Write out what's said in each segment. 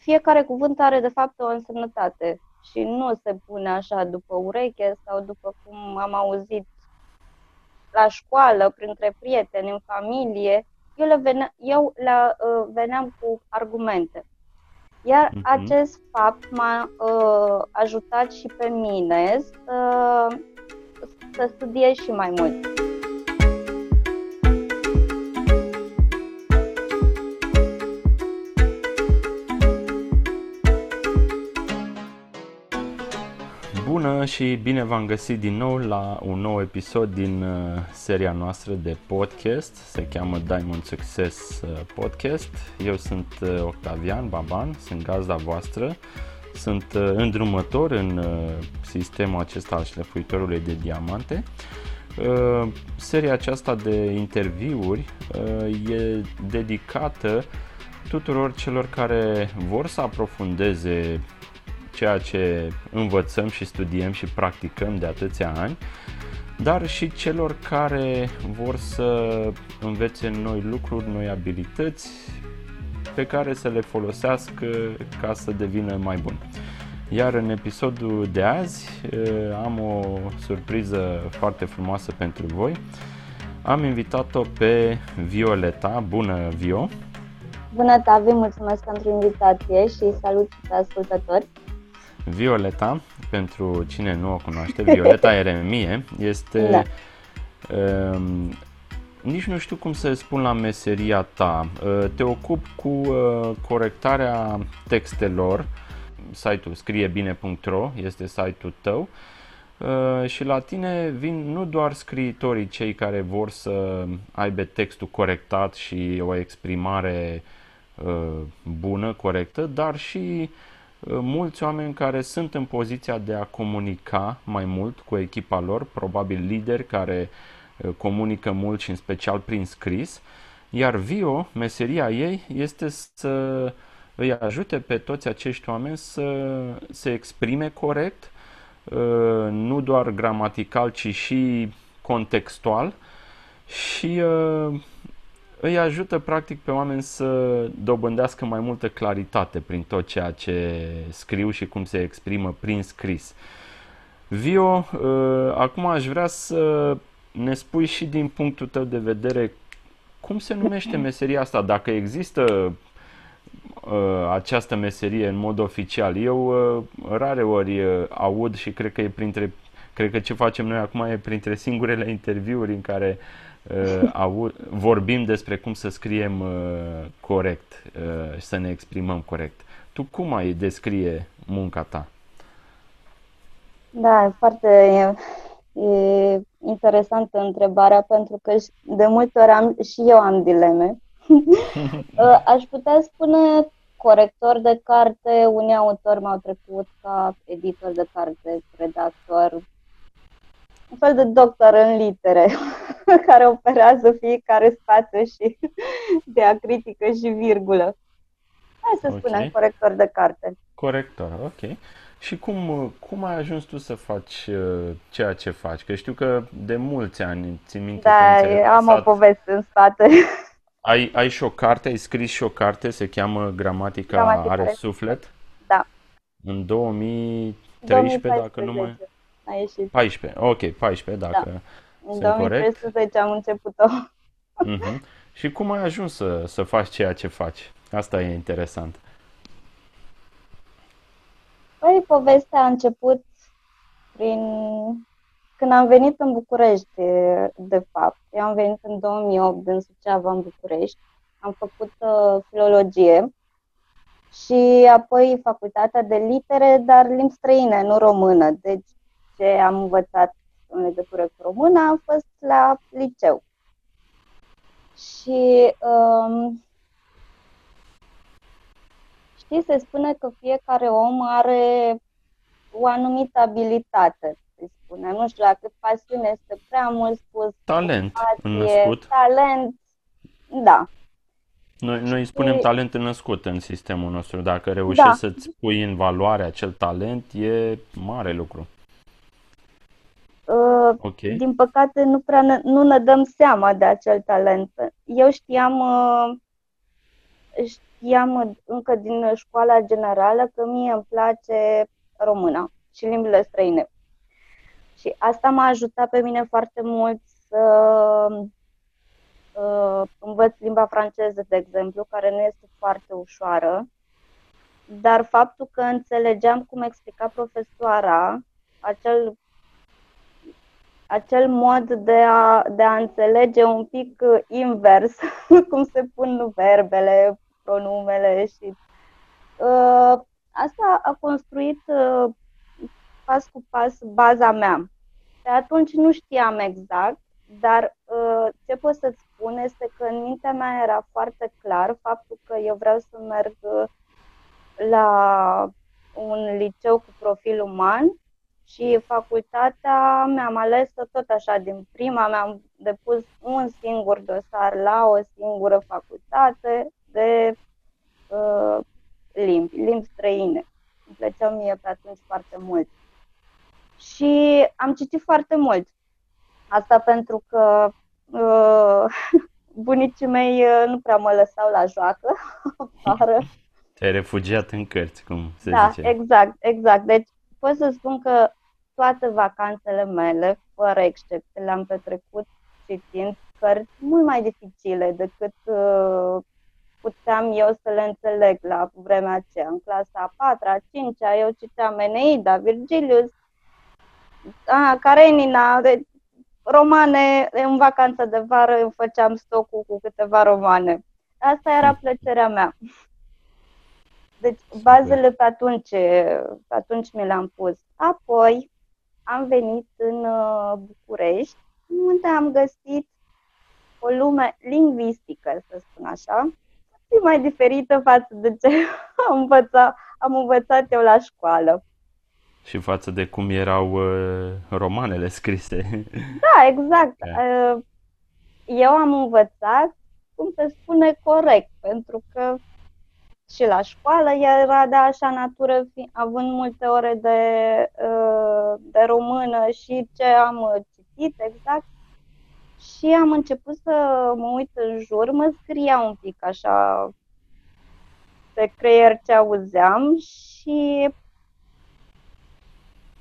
fiecare cuvânt are de fapt o însemnătate și nu se pune așa după ureche sau după cum am auzit la școală, printre prieteni, în familie. Eu le, vene- eu le uh, veneam cu argumente. Iar uh-huh. acest fapt m-a uh, ajutat și pe mine să, să studiez și mai mult. Bună și bine v-am găsit din nou la un nou episod din uh, seria noastră de podcast. Se cheamă Diamond Success uh, Podcast. Eu sunt uh, Octavian Baban, sunt gazda voastră. Sunt îndrumător în sistemul acesta al șlefuitorului de diamante. Seria aceasta de interviuri e dedicată tuturor celor care vor să aprofundeze ceea ce învățăm și studiem și practicăm de atâția ani, dar și celor care vor să învețe noi lucruri, noi abilități pe care să le folosească ca să devină mai bun. Iar în episodul de azi eh, am o surpriză foarte frumoasă pentru voi. Am invitat-o pe Violeta. Bună, Vio! Bună, Tavi! Mulțumesc pentru invitație și salut pe ascultători! Violeta, pentru cine nu o cunoaște, Violeta Eremie, este... Da. Um, nici nu știu cum să spun la meseria ta. Uh, te ocup cu uh, corectarea textelor. Site-ul scriebine.ro este site-ul tău. Uh, și la tine vin nu doar scriitorii cei care vor să aibă textul corectat și o exprimare bună, corectă, dar și mulți oameni care sunt în poziția de a comunica mai mult cu echipa lor, probabil lideri care uh, comunică mult și în special prin scris, iar Vio, meseria ei este să îi ajute pe toți acești oameni să se exprime corect, uh, nu doar gramatical, ci și contextual și uh, îi ajută practic pe oameni să dobândească mai multă claritate prin tot ceea ce scriu și cum se exprimă prin scris. Vio, uh, acum aș vrea să ne spui și din punctul tău de vedere cum se numește meseria asta, dacă există uh, această meserie în mod oficial. Eu uh, rare ori aud și cred că e printre cred că ce facem noi acum e printre singurele interviuri în care uh, uh, au, vorbim despre cum să scriem uh, corect uh, și să ne exprimăm corect. Tu cum ai descrie munca ta? Da, e foarte e, e interesantă întrebarea pentru că de multe ori am, și eu am dileme. Uh, aș putea spune corector de carte, unii autori m-au trecut ca editor de carte, redactor, un fel de doctor în litere, care operează fiecare spațiu și diacritică și virgulă. Hai să okay. spunem corector de carte. Corector, ok. Și cum, cum ai ajuns tu să faci uh, ceea ce faci? Că știu că de mulți ani ții minte Da, că am o poveste în spate. Ai, ai și o carte, ai scris și o carte, se cheamă Gramatica, Gramatica are suflet? Da. În 2013, 2014. dacă nu mai a ieșit. 14, ok, 14, dacă da. În 2013 am început-o. Uh-huh. Și cum ai ajuns să, să faci ceea ce faci? Asta e interesant. Păi, povestea a început prin... Când am venit în București, de fapt. Eu am venit în 2008 din Suceava în București. Am făcut uh, filologie și apoi facultatea de litere, dar limbi străine, nu română. Deci ce am învățat în legătură cu româna am fost la liceu. Și um, știi, se spune că fiecare om are o anumită abilitate, se spune. Nu știu dacă pasiune este prea mult spus. Talent născut. Talent, da. Noi, noi spunem și... talent născut în sistemul nostru. Dacă reușești da. să-ți pui în valoare acel talent, e mare lucru. Uh, okay. Din păcate, nu prea ne, nu ne dăm seama de acel talent. Eu știam, uh, știam încă din școala generală că mie îmi place româna și limbile străine. Și asta m-a ajutat pe mine foarte mult să uh, învăț limba franceză, de exemplu, care nu este foarte ușoară, dar faptul că înțelegeam cum explica profesoara, acel, acel mod de a, de a înțelege un pic invers cum se pun verbele, pronumele și uh, asta a construit uh, pas cu pas baza mea. De atunci nu știam exact, dar uh, ce pot să-ți spun este că în mintea mea era foarte clar faptul că eu vreau să merg uh, la un liceu cu profil uman și facultatea mi-am ales-o tot așa din prima, mi-am depus un singur dosar la o singură facultate de uh, limbi, limbi străine. Îmi plăceau mie pe atunci foarte mult. Și am citit foarte mult. Asta pentru că uh, bunicii mei uh, nu prea mă lăsau la joacă afară. Te-ai refugiat în cărți, cum se da, zice. exact, exact. Deci pot să spun că toate vacanțele mele, fără excepție, le-am petrecut citind cărți mult mai dificile decât uh, puteam eu să le înțeleg la vremea aceea. În clasa a patra, a cincea, eu citeam Eneida, Virgilius, a, Karenina, de, romane, în vacanță de vară îmi făceam stocul cu câteva romane. Asta era plăcerea mea. Deci bazele pe atunci, pe atunci mi le-am pus. Apoi am venit în uh, București, unde am găsit o lume lingvistică, să spun așa, puțin mai diferită față de ce am învățat, am învățat eu la școală. Și față de cum erau uh, romanele scrise. Da, exact. Da. Uh, eu am învățat cum se spune corect, pentru că și la școală era de așa natură, având multe ore de, uh, de română și ce am citit exact. Și am început să mă uit în jur, mă scria un pic așa pe creier ce auzeam și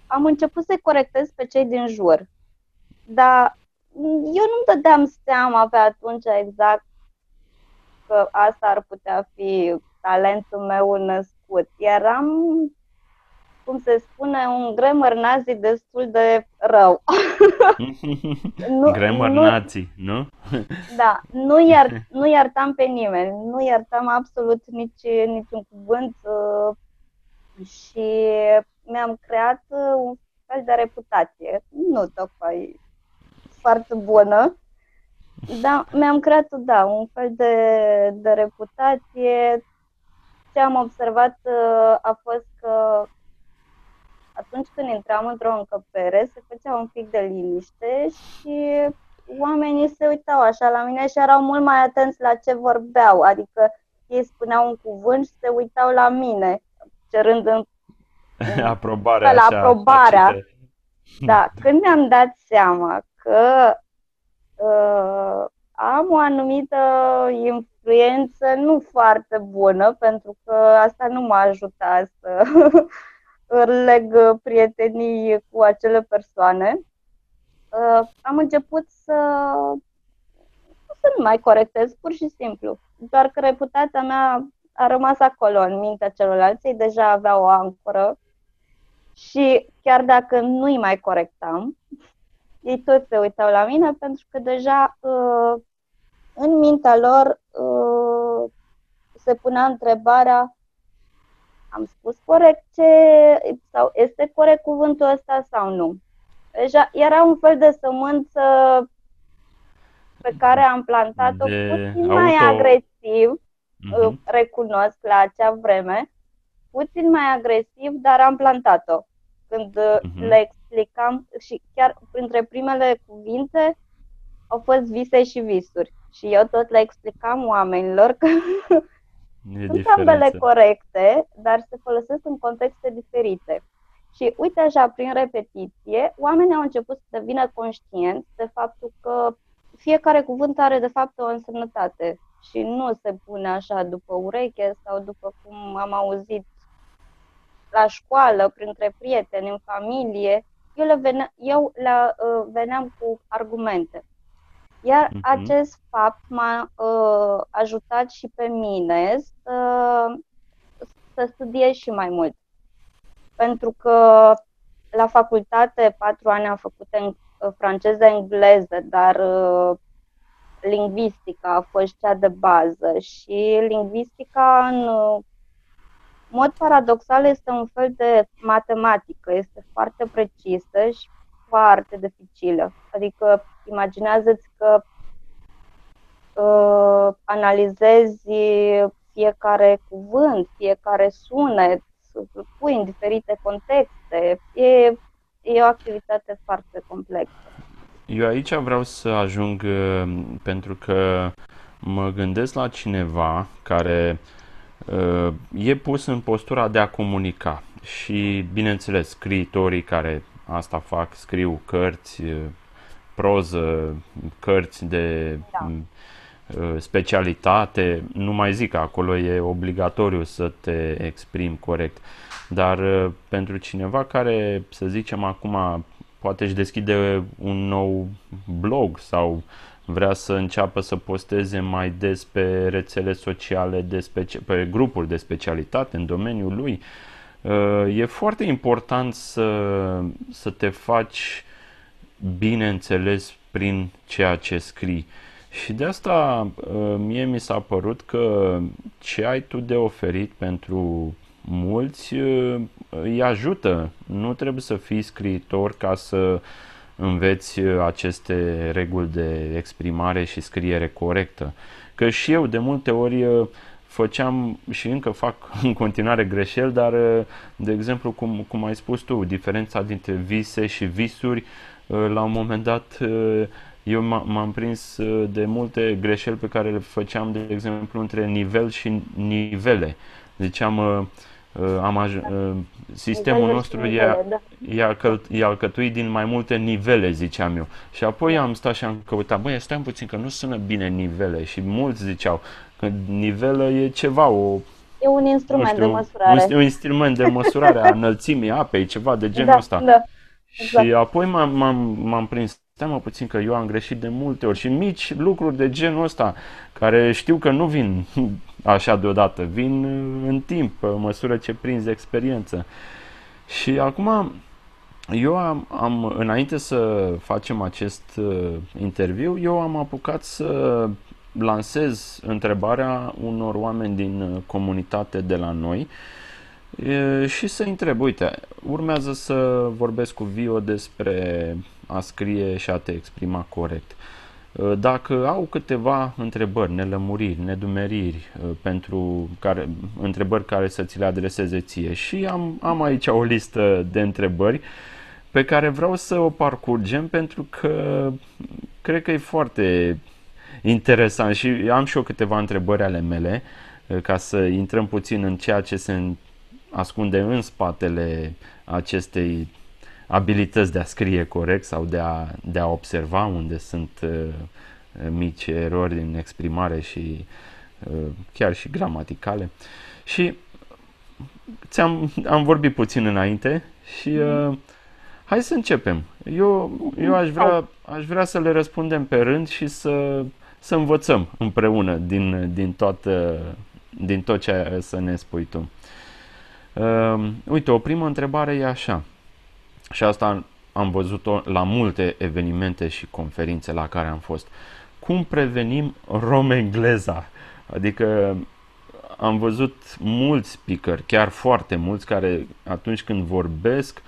am început să-i corectez pe cei din jur. Dar eu nu dădeam seama pe atunci exact că asta ar putea fi talentul meu născut. Eram, cum se spune, un grammar nazi destul de rău. nu, grammar nu, nazi, nu? da, nu, iar, nu iertam pe nimeni, nu iertam absolut nici, niciun cuvânt uh, și mi-am creat uh, un fel de reputație, nu tocmai foarte bună, dar mi-am creat, da, un fel de, de reputație. Ce am observat uh, a fost că atunci când intram într-o încăpere, se făcea un pic de liniște și oamenii se uitau așa la mine și erau mult mai atenți la ce vorbeau, adică ei spuneau un cuvânt și se uitau la mine, cerând în aprobarea. La așa, aprobarea. Da, când mi-am dat seama că uh, am o anumită influență nu foarte bună, pentru că asta nu m-a ajutat să leg prietenii cu acele persoane, uh, am început să, să nu mai corectez, pur și simplu. Doar că reputația mea a rămas acolo în mintea celorlalți, ei deja aveau o ancoră și chiar dacă nu-i mai corectam, ei tot se uitau la mine pentru că deja uh, în mintea lor uh, se punea întrebarea am spus corect ce, sau este corect cuvântul ăsta sau nu. Deja era un fel de sămânță pe care am plantat-o de puțin auto... mai agresiv, uh-huh. recunosc la acea vreme, puțin mai agresiv, dar am plantat-o când uh-huh. le explicam și chiar printre primele cuvinte au fost vise și visuri. Și eu tot le explicam oamenilor că e sunt ambele corecte, dar se folosesc în contexte diferite. Și uite așa, prin repetiție, oamenii au început să devină conștienți de faptul că fiecare cuvânt are de fapt o însemnătate și nu se pune așa după ureche sau după cum am auzit la școală, printre prieteni, în familie, eu le, vene, eu le uh, veneam cu argumente. Iar uh-huh. acest fapt m-a uh, ajutat și pe mine să, să studiez și mai mult. Pentru că la facultate patru ani am făcut în uh, franceză-engleză, dar uh, lingvistica a fost cea de bază și lingvistica în uh, mod paradoxal este un fel de matematică, este foarte precisă și foarte dificilă. Adică imaginează-ți că uh, analizezi fiecare cuvânt, fiecare sunet, îl pui în diferite contexte. E, e o activitate foarte complexă. Eu aici vreau să ajung uh, pentru că mă gândesc la cineva care uh, e pus în postura de a comunica și, bineînțeles, scriitorii care asta fac, scriu cărți, uh, proză, cărți de da. specialitate, nu mai zic că acolo e obligatoriu să te exprimi corect, dar pentru cineva care, să zicem acum, poate își deschide un nou blog sau vrea să înceapă să posteze mai des pe rețele sociale, de speci- pe grupuri de specialitate în domeniul lui. Uh, e foarte important să, să te faci bine înțeles prin ceea ce scrii. Și de asta uh, mie mi s-a părut că ce ai tu de oferit pentru mulți uh, îi ajută. Nu trebuie să fii scriitor ca să înveți uh, aceste reguli de exprimare și scriere corectă. Că și eu de multe ori uh, făceam și încă fac în continuare greșeli, dar, de exemplu, cum, cum ai spus tu, diferența dintre vise și visuri, la un moment dat eu m-am prins de multe greșeli pe care le făceam, de exemplu, între nivel și nivele. Ziceam, Uh, am aj- uh, sistemul nostru e, da. e, alcăl- e alcătuit din mai multe nivele, ziceam eu. Și apoi am stat și am căutat, băi, stai puțin că nu sună bine nivele și mulți ziceau că nivelă e ceva, o E un instrument știu, de măsurare. Un, un instrument de măsurare a înălțimii apei, ceva de genul da, ăsta. Da, exact. Și apoi m-am, m-am, m-am prins, stai mă puțin că eu am greșit de multe ori și mici lucruri de genul ăsta, care știu că nu vin așa deodată, vin în timp, pe măsură ce prinzi experiență. Și acum, eu am, am, înainte să facem acest uh, interviu, eu am apucat să lansez întrebarea unor oameni din uh, comunitate de la noi e, și să întreb, uite, urmează să vorbesc cu Vio despre a scrie și a te exprima corect. Uh, dacă au câteva întrebări, nelămuriri, nedumeriri uh, pentru care, întrebări care să ți le adreseze ție și am, am aici o listă de întrebări pe care vreau să o parcurgem pentru că cred că e foarte interesant și am și eu câteva întrebări ale mele uh, ca să intrăm puțin în ceea ce se ascunde în spatele acestei abilități de a scrie corect sau de a, de a observa unde sunt uh, mici erori în exprimare și uh, chiar și gramaticale. Și ți-am am vorbit puțin înainte și uh, hai să începem. Eu, eu aș, vrea, aș vrea să le răspundem pe rând și să, să învățăm împreună din, din, toată, din tot ce să ne spui tu. Uh, uite, o primă întrebare e așa. Și asta am văzut-o la multe evenimente și conferințe la care am fost. Cum prevenim romengleza? Adică am văzut mulți speaker, chiar foarte mulți, care atunci când vorbesc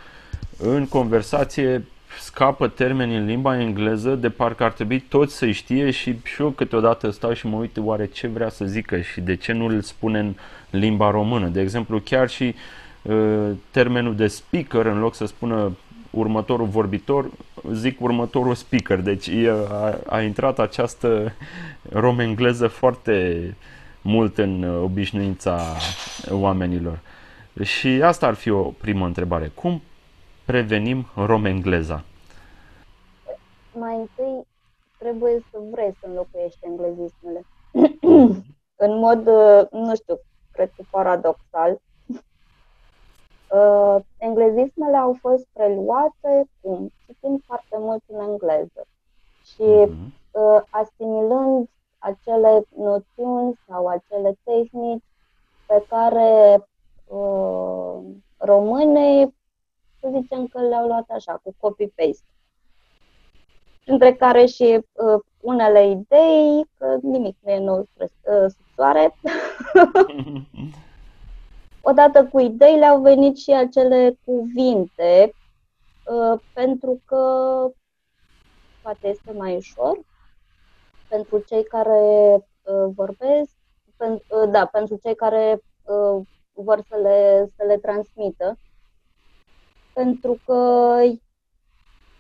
în conversație scapă termeni în limba engleză de parcă ar trebui toți să știe și, și eu câteodată stau și mă uit oare ce vrea să zică și de ce nu îl spune în limba română. De exemplu, chiar și uh, Uh, termenul de speaker, în loc să spună următorul vorbitor, zic următorul speaker. Deci a, a intrat această rom-engleză foarte mult în obișnuința oamenilor. Și asta ar fi o primă întrebare. Cum prevenim rom-engleza? Mai întâi trebuie să vrei să înlocuiești englezismele. în mod, uh, nu știu, cred că paradoxal, uh, englezismele au fost preluate cum? Citind foarte mult în engleză și uh-huh. uh, asimilând acele noțiuni sau acele tehnici pe care uh, românii, să zicem că le-au luat așa, cu copy-paste. Printre care și uh, unele idei, că nimic nu e nou spre uh, soare. Odată cu ideile au venit și acele cuvinte, uh, pentru că poate este mai ușor pentru cei care uh, vorbesc, pen, uh, da, pentru cei care uh, vor să le, să le transmită, pentru că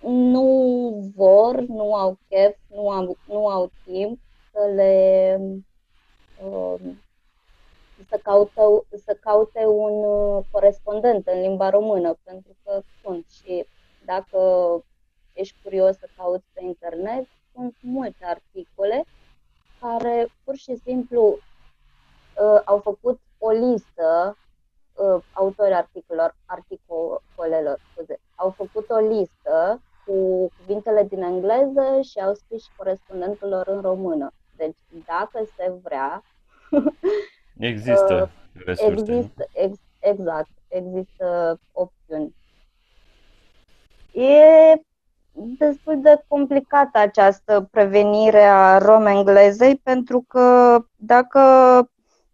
nu vor, nu au chef, nu au, nu au timp să le uh, să, caută, să caute un uh, corespondent în limba română, pentru că sunt și dacă ești curios să cauți pe internet, sunt multe articole care pur și simplu uh, au făcut o listă, uh, autorii articolelor, articolelor scuze, au făcut o listă cu cuvintele din engleză și au scris și corespondentul lor în română. Deci, dacă se vrea... Există uh, resurse. Există, ex, exact, există opțiuni. E destul de complicată această prevenire a rom-englezei, pentru că dacă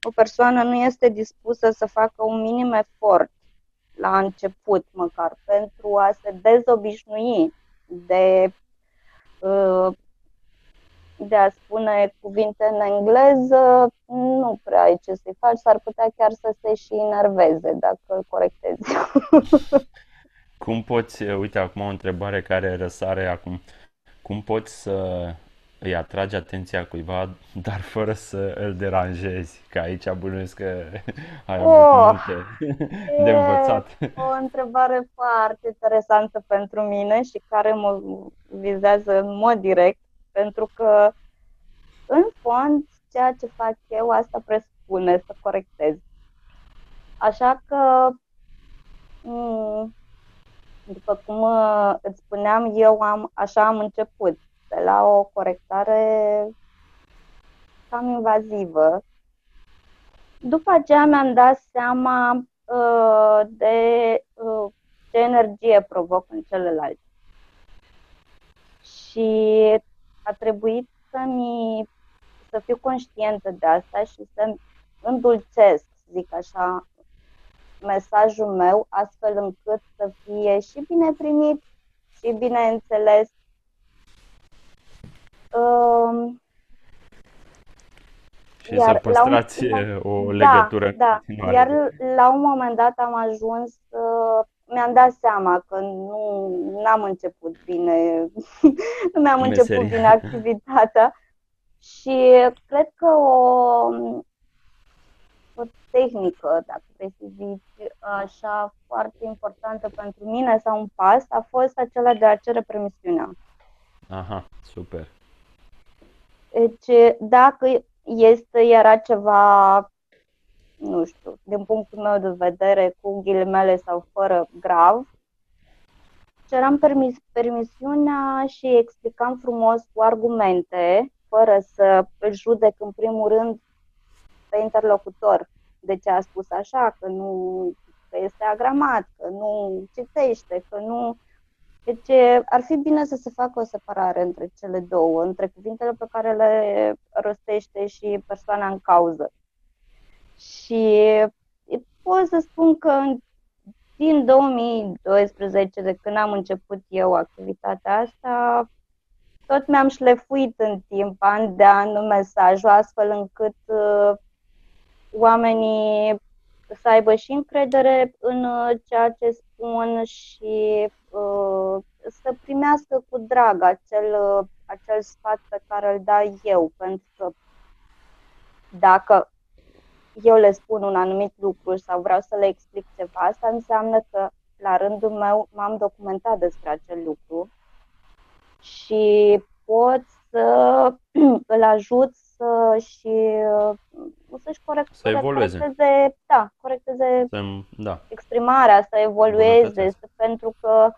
o persoană nu este dispusă să facă un minim efort la început, măcar, pentru a se dezobișnui de, uh, de a spune cuvinte în engleză, nu prea ai ce să-i faci, s-ar putea chiar să se și enerveze dacă îl corectezi. Cum poți, uite acum o întrebare care răsare acum, cum poți să îi atragi atenția cuiva, dar fără să îl deranjezi, că aici bănuiesc că ai avut oh, multe de învățat. o întrebare foarte interesantă pentru mine și care mă vizează în mod direct, pentru că, în fond, ceea ce fac eu, asta presupune să corectez. Așa că m- după cum uh, îți spuneam, eu am, așa am început, de la o corectare cam invazivă. După aceea mi-am dat seama uh, de uh, ce energie provoc în celălalt. Și a trebuit să-mi, să fiu conștientă de asta și să îndulcesc, zic așa, mesajul meu astfel încât să fie și bine primit și bine înțeles. Um, și Iar să păstrați un... o da, legătură da, da. Iar la un moment dat am ajuns, uh, mi-am dat seama că nu am început bine, nu mi-am Meseria. început bine activitatea și cred că o, o tehnică, dacă vrei să zici așa, foarte importantă pentru mine sau un pas, a fost acela de a cere permisiunea. Aha, super. Deci, dacă este, era ceva, nu știu, din punctul meu de vedere, cu ghilimele sau fără grav, ceram permis, permisiunea și explicam frumos cu argumente, fără să îl judec în primul rând pe interlocutor de ce a spus așa, că nu că este agramat, că nu citește, că nu... Deci ar fi bine să se facă o separare între cele două, între cuvintele pe care le rostește și persoana în cauză. Și pot să spun că din 2012, de când am început eu activitatea asta, tot mi-am șlefuit în timp, an de an, mesajul, astfel încât uh, oamenii să aibă și încredere în uh, ceea ce spun și uh, să primească cu drag acel, uh, acel sfat pe care îl dau eu, pentru că dacă eu le spun un anumit lucru sau vreau să le explic ceva, asta înseamnă că la rândul meu m-am documentat despre acel lucru și pot să îl ajut să-și, să-și corect, să evolueze. corecteze, da, corecteze să, da. exprimarea, să evolueze, să, pentru că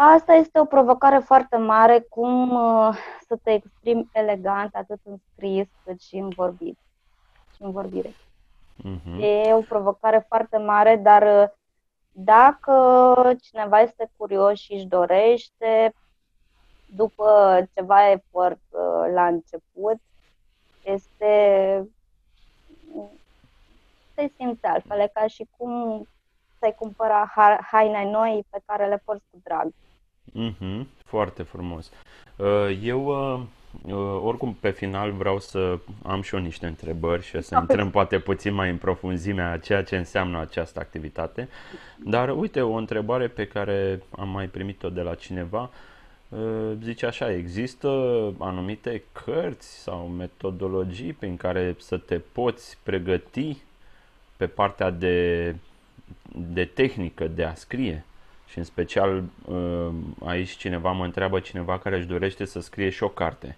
asta este o provocare foarte mare, cum să te exprimi elegant atât în scris cât și în vorbit și în vorbire. Uh-huh. E o provocare foarte mare, dar dacă cineva este curios și își dorește, după ceva efort uh, la început, este se simte altfel, ca și cum să-i cumpăra haine noi pe care le porți cu drag. Mm-hmm, foarte frumos. Uh, eu, uh, oricum, pe final vreau să am și eu niște întrebări și să intrăm poate puțin mai în profunzimea ceea ce înseamnă această activitate. Dar, uite, o întrebare pe care am mai primit-o de la cineva Uh, zice așa, există anumite cărți sau metodologii prin care să te poți pregăti pe partea de, de tehnică, de a scrie. Și în special uh, aici cineva mă întreabă, cineva care își dorește să scrie și o carte.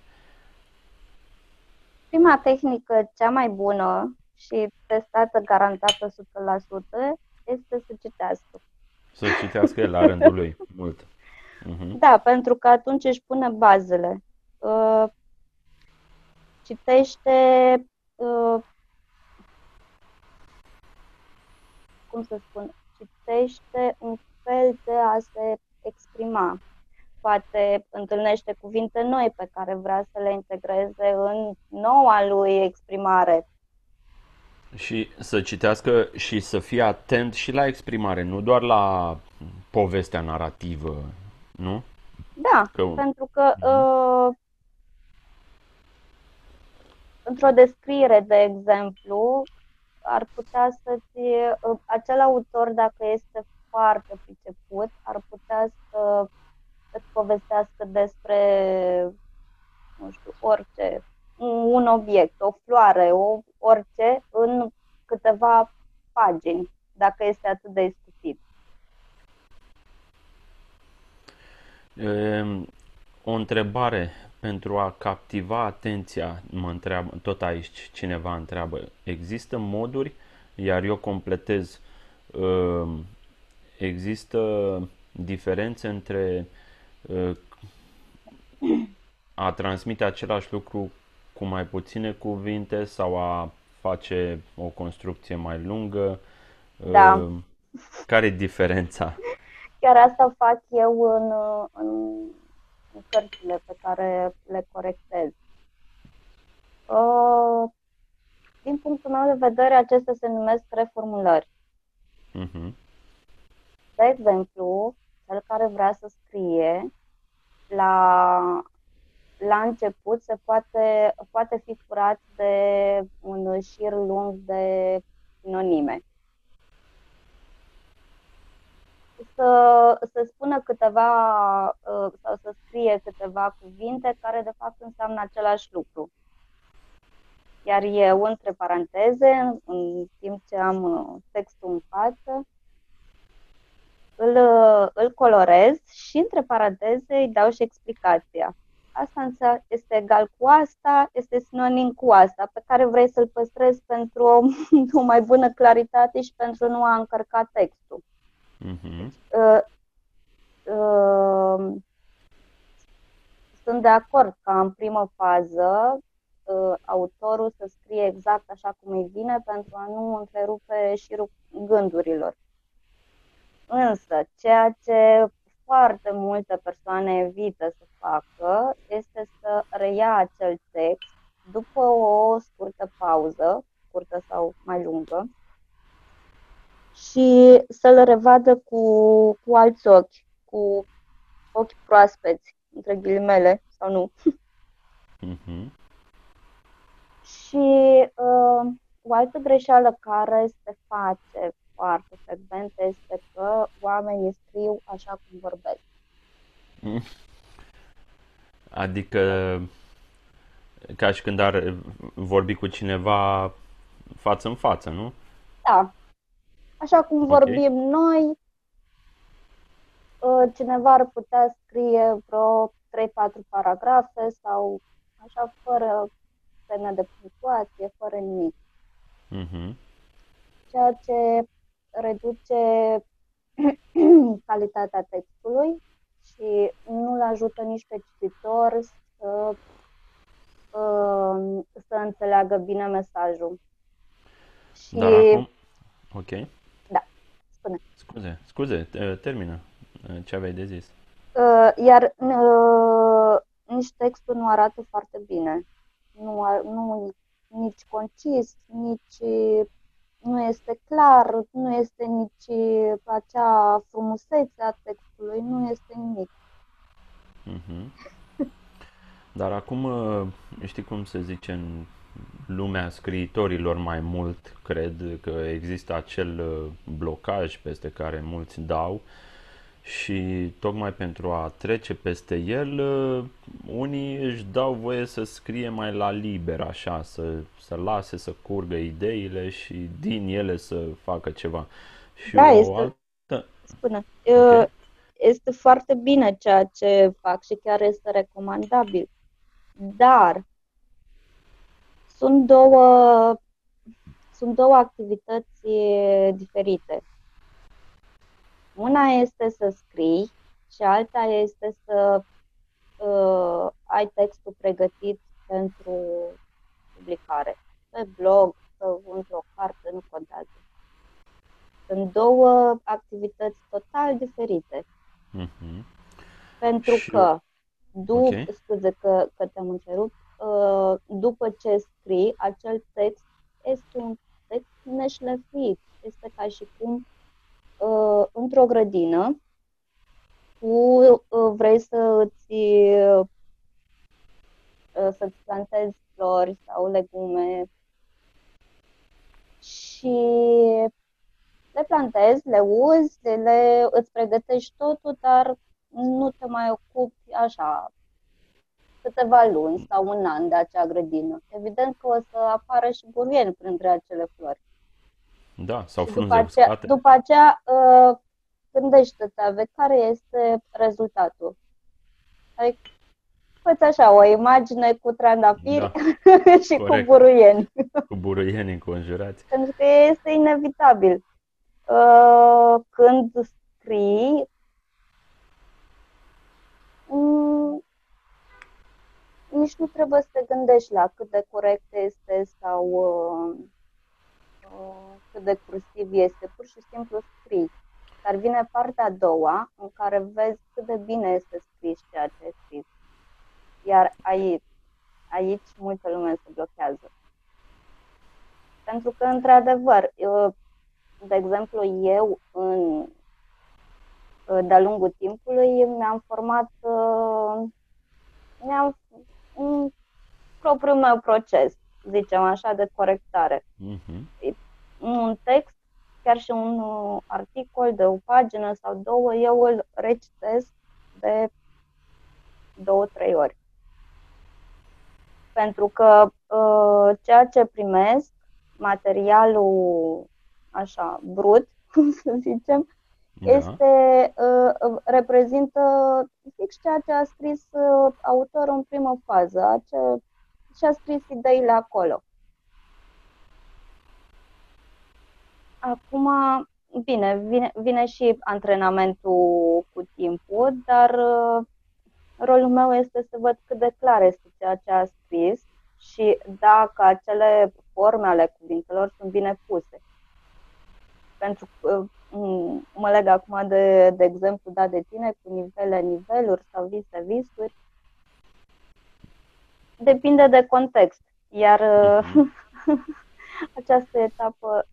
Prima tehnică cea mai bună și testată garantată 100% este să citească. Să citească el la rândul lui, mult. Uh-huh. Da, pentru că atunci își pune bazele. Uh, citește uh, cum să spun, citește un fel de a se exprima. Poate întâlnește cuvinte noi pe care vrea să le integreze în noua lui exprimare. Și să citească și să fie atent și la exprimare, nu doar la povestea narrativă nu? Da, că... pentru că mhm. uh, într-o descriere, de exemplu, ar putea să-ți, uh, acel autor, dacă este foarte priceput, ar putea să îți povestească despre, nu știu, orice, un obiect, o floare, o, orice, în câteva pagini, dacă este atât de iscusit. Ehm, o întrebare pentru a captiva atenția, mă întreabă, tot aici cineva întreabă, există moduri, iar eu completez, ehm, există diferențe între eh, a transmite același lucru cu mai puține cuvinte sau a face o construcție mai lungă? Da. Ehm, care e diferența? Chiar asta fac eu în, în, în cărțile pe care le corectez. Uh, din punctul meu de vedere, acestea se numesc reformulări. Uh-huh. De exemplu, cel care vrea să scrie, la, la început se poate, poate fi furat de un șir lung de sinonime. să, să spună câteva uh, sau să scrie câteva cuvinte care de fapt înseamnă același lucru. Iar eu, între paranteze, în timp ce am uh, textul în față, îl, uh, îl colorez și între paranteze îi dau și explicația. Asta însă este egal cu asta, este sinonim cu asta, pe care vrei să-l păstrezi pentru o, o mai bună claritate și pentru nu a încărca textul. Uh-huh. Uh, uh, sunt de acord ca în primă fază uh, autorul să scrie exact așa cum îi vine pentru a nu întrerupe șirul gândurilor. Însă, ceea ce foarte multe persoane evită să facă este să reia acel text după o scurtă pauză, scurtă sau mai lungă, și să-l revadă cu, cu alți ochi, cu ochi proaspeți, între ghilimele, sau nu. Uh-huh. și uh, o altă greșeală care se face foarte frecvent este că oamenii scriu așa cum vorbesc. Adică ca și când ar vorbi cu cineva față în față, nu? Da, Așa cum okay. vorbim noi, uh, cineva ar putea scrie vreo 3-4 paragrafe sau așa fără semne de punctuație, fără nimic. Mhm. Ceea ce reduce calitatea textului și nu îl ajută nici pe cititor să, uh, să înțeleagă bine mesajul. Și Dar acum, ok, da, spune. scuze, scuze, te- termină uh, ce aveai de zis. Uh, iar uh, nici textul nu arată foarte bine. Nu, ar- nu nici concis, nici nu este clar, nu este nici acea frumusețe a textului, nu este nimic. Mhm. Dar acum, uh, știi cum se zice în lumea scriitorilor mai mult, cred că există acel uh, blocaj peste care mulți dau și tocmai pentru a trece peste el, uh, unii își dau voie să scrie mai la liber, așa, să, să lase să curgă ideile și din ele să facă ceva. Și Da, o este, altă... spune, Ok. uh, este foarte bine ceea ce fac și chiar este recomandabil. Dar sunt două, sunt două activități diferite. Una este să scrii și alta este să uh, ai textul pregătit pentru publicare. Pe blog, sau într-o carte, nu contează. Sunt două activități total diferite. Mhm. Pentru Și, că, du- ok. scuze că, că te-am întrerupt, uh, după ce scrii, acel text este un text neșlefit. Este ca și cum uh, într-o grădină tu uh, vrei să îți uh, să-ți plantezi flori sau legume și le plantezi, le uzi, le, îți pregătești totul, dar nu te mai ocupi așa câteva luni sau un an de acea grădină. Evident că o să apară și buruieni printre acele flori. Da, sau Și frunze după aceea, uscate. după aceea uh, gândește-te, Ave, care este rezultatul. Adică fă așa o imagine cu trandafiri Da, și cu corect. buruieni. Cu buruieni înconjurați. Pentru că este inevitabil. Uh, Când scrii, mm, nici nu trebuie să te gândești la cât de corect este sau uh, uh, cât de cursiv este. Pur și simplu scrii. Dar vine partea a doua, în care vezi cât de bine este scris ceea ce ai scris. Iar aici, aici multă lume se blochează. Pentru că, într-adevăr, eu, de exemplu, eu, în, de-a lungul timpului, mi-am format, uh, mi-am un propriul meu proces, zicem așa, de corectare. Mhm. Un text, chiar și un uh, articol de o pagină sau două, eu îl recitesc de două, trei ori. Pentru că uh, ceea ce primesc, materialul așa brut, cum să zicem, Da. este, uh, reprezintă fix ceea ce a scris uh, autorul în primă fază, acea, și-a scris ideile acolo. Acum, bine, vine, vine și antrenamentul cu timpul, dar uh, rolul meu este să văd cât de clar este ceea ce a scris și dacă acele forme ale cuvintelor sunt bine puse. Pentru că uh, mă leg acum de, de exemplu dat de tine cu nivele, niveluri sau vise, visuri. Depinde de context. Iar uh, această etapă,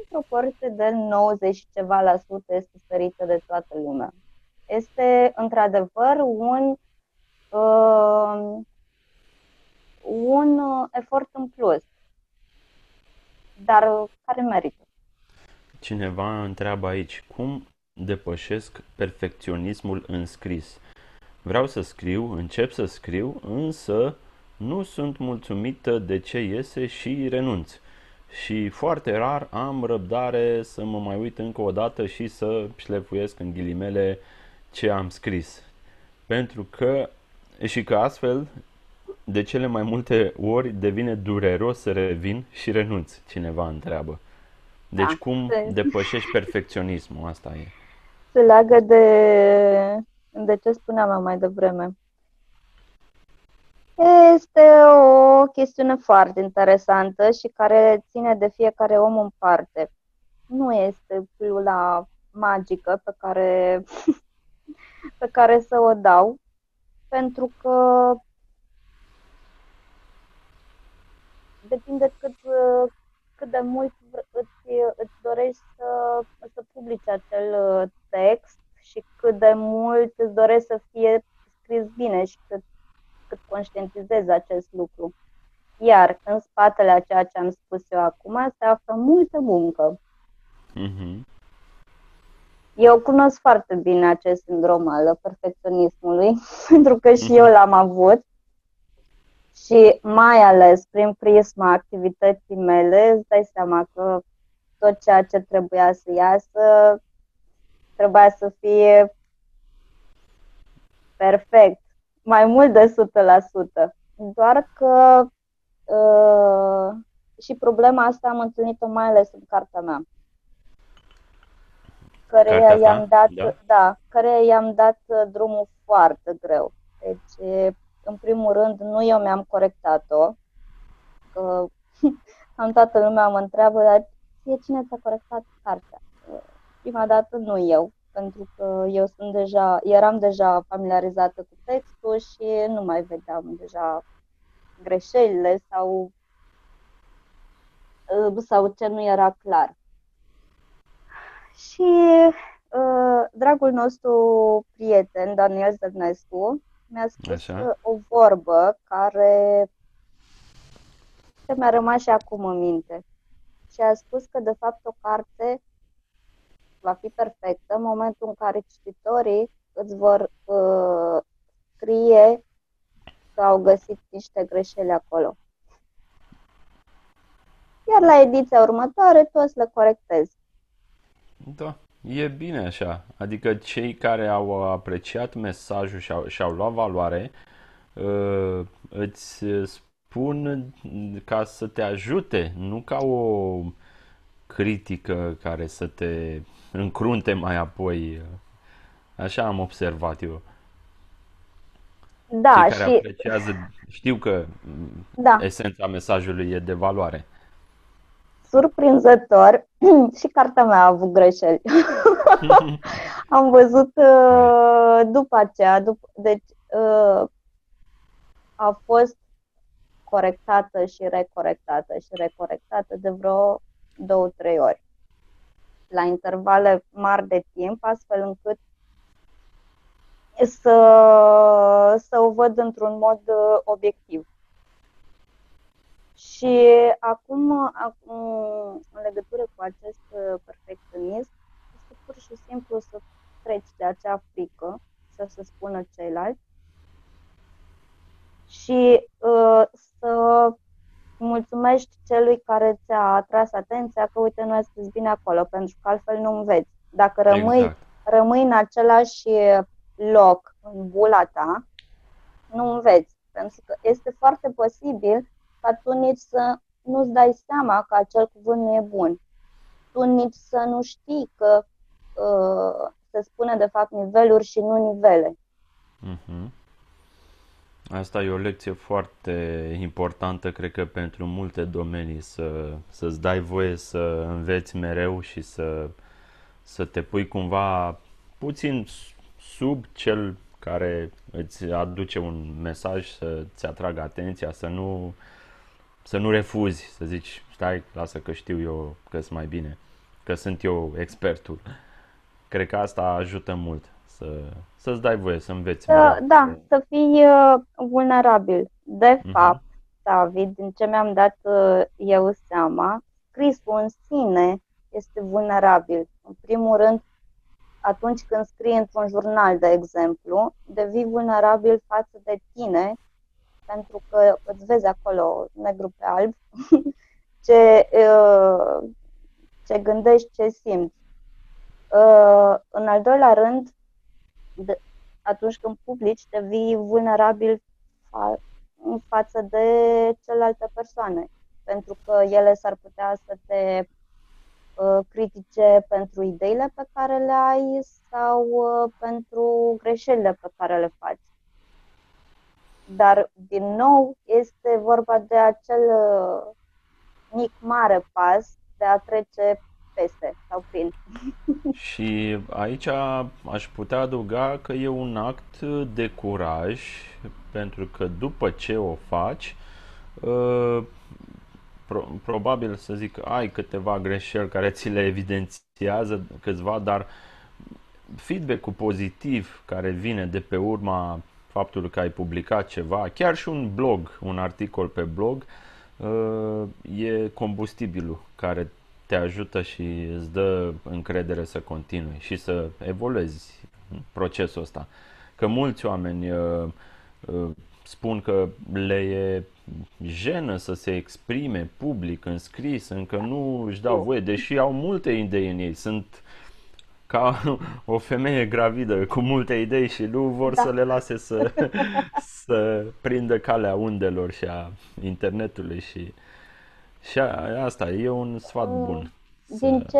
în proporție de 90 și ceva la sută, este ferită de toată lumea. Este într-adevăr un, uh, un uh, efort în plus, dar uh, care merită. Cineva întreabă aici, cum depășesc perfecționismul în scris? Vreau să scriu, încep să scriu, însă nu sunt mulțumită de ce iese și renunț. Și foarte rar am răbdare să mă mai uit încă o dată și să șlefuiesc în ghilimele ce am scris. Pentru că și că astfel de cele mai multe ori devine dureros să revin și renunț, cineva întreabă. Deci Da, cum se, depășești perfecționismul? Asta e. se leagă de, de ce spuneam eu mai devreme. Este o chestiune foarte interesantă și care ține de fiecare om în parte. Nu este pilula magică pe care, pe care să o dau, pentru că depinde cât, cât de mult îți, îți dorești să, să publici acel uh, text și cât de mult îți dorești să fie scris bine și cât, cât conștientizezi acest lucru. Iar în spatele a ceea ce am spus eu acum se află multă muncă. Mhm. Eu cunosc foarte bine acest sindrom al perfecționismului, pentru că și eu l-am avut și mai ales prin prisma activității mele, îți dai seama că tot ceea ce trebuia să iasă trebuia să fie perfect, mai mult de 100%. Doar că uh, și problema asta am întâlnit-o mai ales în cartea mea care Cartea ta? i-am dat, Da? da, care i-am dat uh, drumul foarte greu. Deci, e, în primul rând, nu eu mi-am corectat-o, că am toată lumea mă întreabă, dar ție cine ți-a corectat cartea? Uh, Prima dată nu eu, pentru că eu sunt deja, eram deja familiarizată cu textul și nu mai vedeam deja greșelile sau, uh, sau ce nu era clar. Și uh, dragul nostru prieten, Daniel Zărnescu, mi-a spus Așa. uh, o vorbă care ce mi-a rămas și acum în minte. Și a spus că, de fapt, o carte va fi perfectă în momentul în care cititorii îți vor uh, scrie că au găsit niște greșeli acolo. Iar la ediția următoare, tu o să le corectezi. Da, e bine așa. Adică cei care au apreciat mesajul și au, și au luat valoare, uh, îți spun ca să te ajute, nu ca o critică care să te încrunte mai apoi. Așa am observat eu. Da, Cei care și apreciază știu că mm, da, esența mesajului e de valoare. surprinzător, și cartea mea a avut greșeli. Am văzut uh, după aceea, după, deci uh, a fost corectată și recorectată și recorectată de vreo două, trei ori, la intervale mari de timp, astfel încât să, să o văd într-un mod uh, obiectiv. Și acum, acum, în legătură cu acest uh, perfecționism, este pur și simplu să treci de acea frică, să se spună ceilalți, și uh, să mulțumești celui care ți-a atras atenția că, uite, nu ai scris bine acolo, pentru că altfel nu înveți. Dacă rămâi, Exact. rămâi în același loc, în bula ta, nu înveți. Pentru că este foarte posibil ca tu nici să nu-ți dai seama că acel cuvânt nu e bun. Tu nici să nu știi că uh, se spune de fapt niveluri și nu nivele. Mhm. Asta e o lecție foarte importantă, cred că pentru multe domenii, să, să-ți dai voie să înveți mereu și să, să te pui cumva puțin s- sub cel care îți aduce un mesaj, să-ți atragă atenția, să nu, să nu refuzi, să zici, stai, lasă că știu eu că sunt mai bine, că sunt eu expertul. Cred că asta ajută mult, să, să-ți dai voie să înveți Să, mereu. da, să fii uh, vulnerabil. De Mhm. fapt, David, din ce mi-am dat uh, eu seama, scrisul în sine este vulnerabil. În primul rând, atunci când scrii într-un jurnal, de exemplu, devii vulnerabil față de tine, pentru că îți vezi acolo negru pe alb ce, uh, ce gândești, ce simți. Uh, În al doilea rând, de, atunci când publici, devii vulnerabil fa- față de celelalte persoane, pentru că ele s-ar putea să te uh, critice pentru ideile pe care le ai sau uh, pentru greșelile pe care le faci. Dar, din nou, este vorba de acel uh, mic mare pas de a trece peste sau prin. Și aici aș putea adăuga că e un act de curaj, pentru că după ce o faci, uh, probabil să zic, ai câteva greșeli care ți le evidențiază câțiva, dar feedback-ul pozitiv care vine de pe urma faptului că ai publicat ceva, chiar și un blog, un articol pe blog, uh, e combustibilul care te ajută și îți dă încredere să continui și să evoluezi procesul ăsta. Că mulți oameni uh, uh, spun că le e jenă să se exprime public, în scris, încă nu își dau voie, deși au multe idei în ei. Sunt ca o femeie gravidă cu multe idei și nu vor da. să le lase să, să prindă calea undelor și a internetului și și a, asta e un sfat uh, bun. Din ce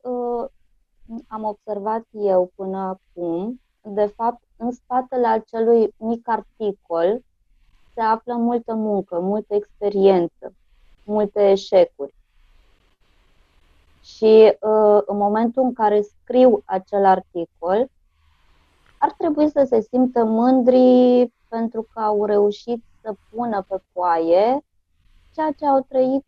uh, am observat eu până acum, de fapt, în spatele acelui mic articol se află multă muncă, multă experiență, multe eșecuri. Și uh, în momentul în care scriu acel articol, ar trebui să se simtă mândri pentru că au reușit să pună pe foaie ceea ce au trăit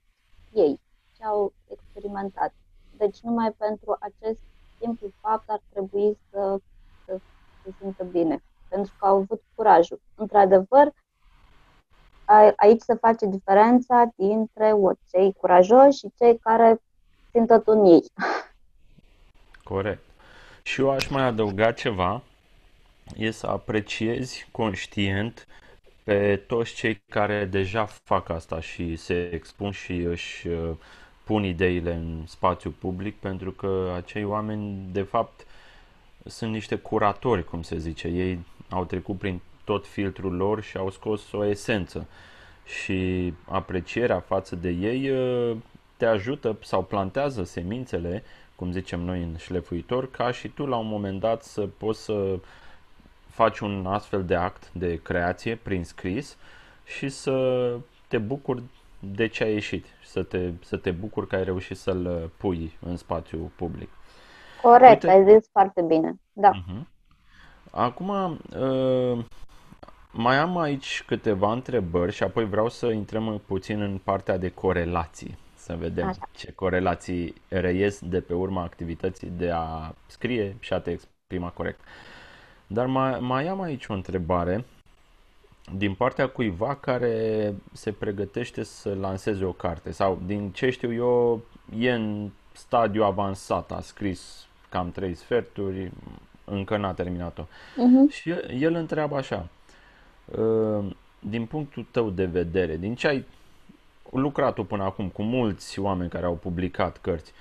ei, ce au experimentat. Deci numai pentru acest simplu fapt ar trebui să, să se simtă bine, pentru că au avut curajul. Într-adevăr, aici se face diferența dintre cei curajoși și cei care simt tot în ei. Corect. Și eu aș mai adăuga ceva, e să apreciezi conștient pe toți cei care deja fac asta și se expun și își uh, pun ideile în spațiu public, pentru că acei oameni, de fapt, sunt niște curatori, cum se zice. Ei au trecut prin tot filtrul lor și au scos o esență. Și aprecierea față de ei uh, te ajută sau plantează semințele, cum zicem noi în șlefuitor, ca și tu la un moment dat să poți să faci un astfel de act de creație prin scris și să te bucuri de ce a ieșit, să te, să te bucuri că ai reușit să-l pui în spațiu public. Corect, Uite, ai zis foarte bine. Da. Uh-huh. Acum, uh, mai am aici câteva întrebări și apoi vreau să intrăm puțin în partea de corelații. Să vedem Așa. ce corelații reies de pe urma activității de a scrie și a te exprima corect. Dar mai, mai am aici o întrebare din partea cuiva care se pregătește să lanseze o carte sau din ce știu eu e în stadiu avansat, a scris cam trei sferturi, încă n-a terminat-o. Uh-huh. Și el, el întreabă așa, ă, din punctul tău de vedere, din ce ai lucrat tu până acum cu mulți oameni care au publicat cărți,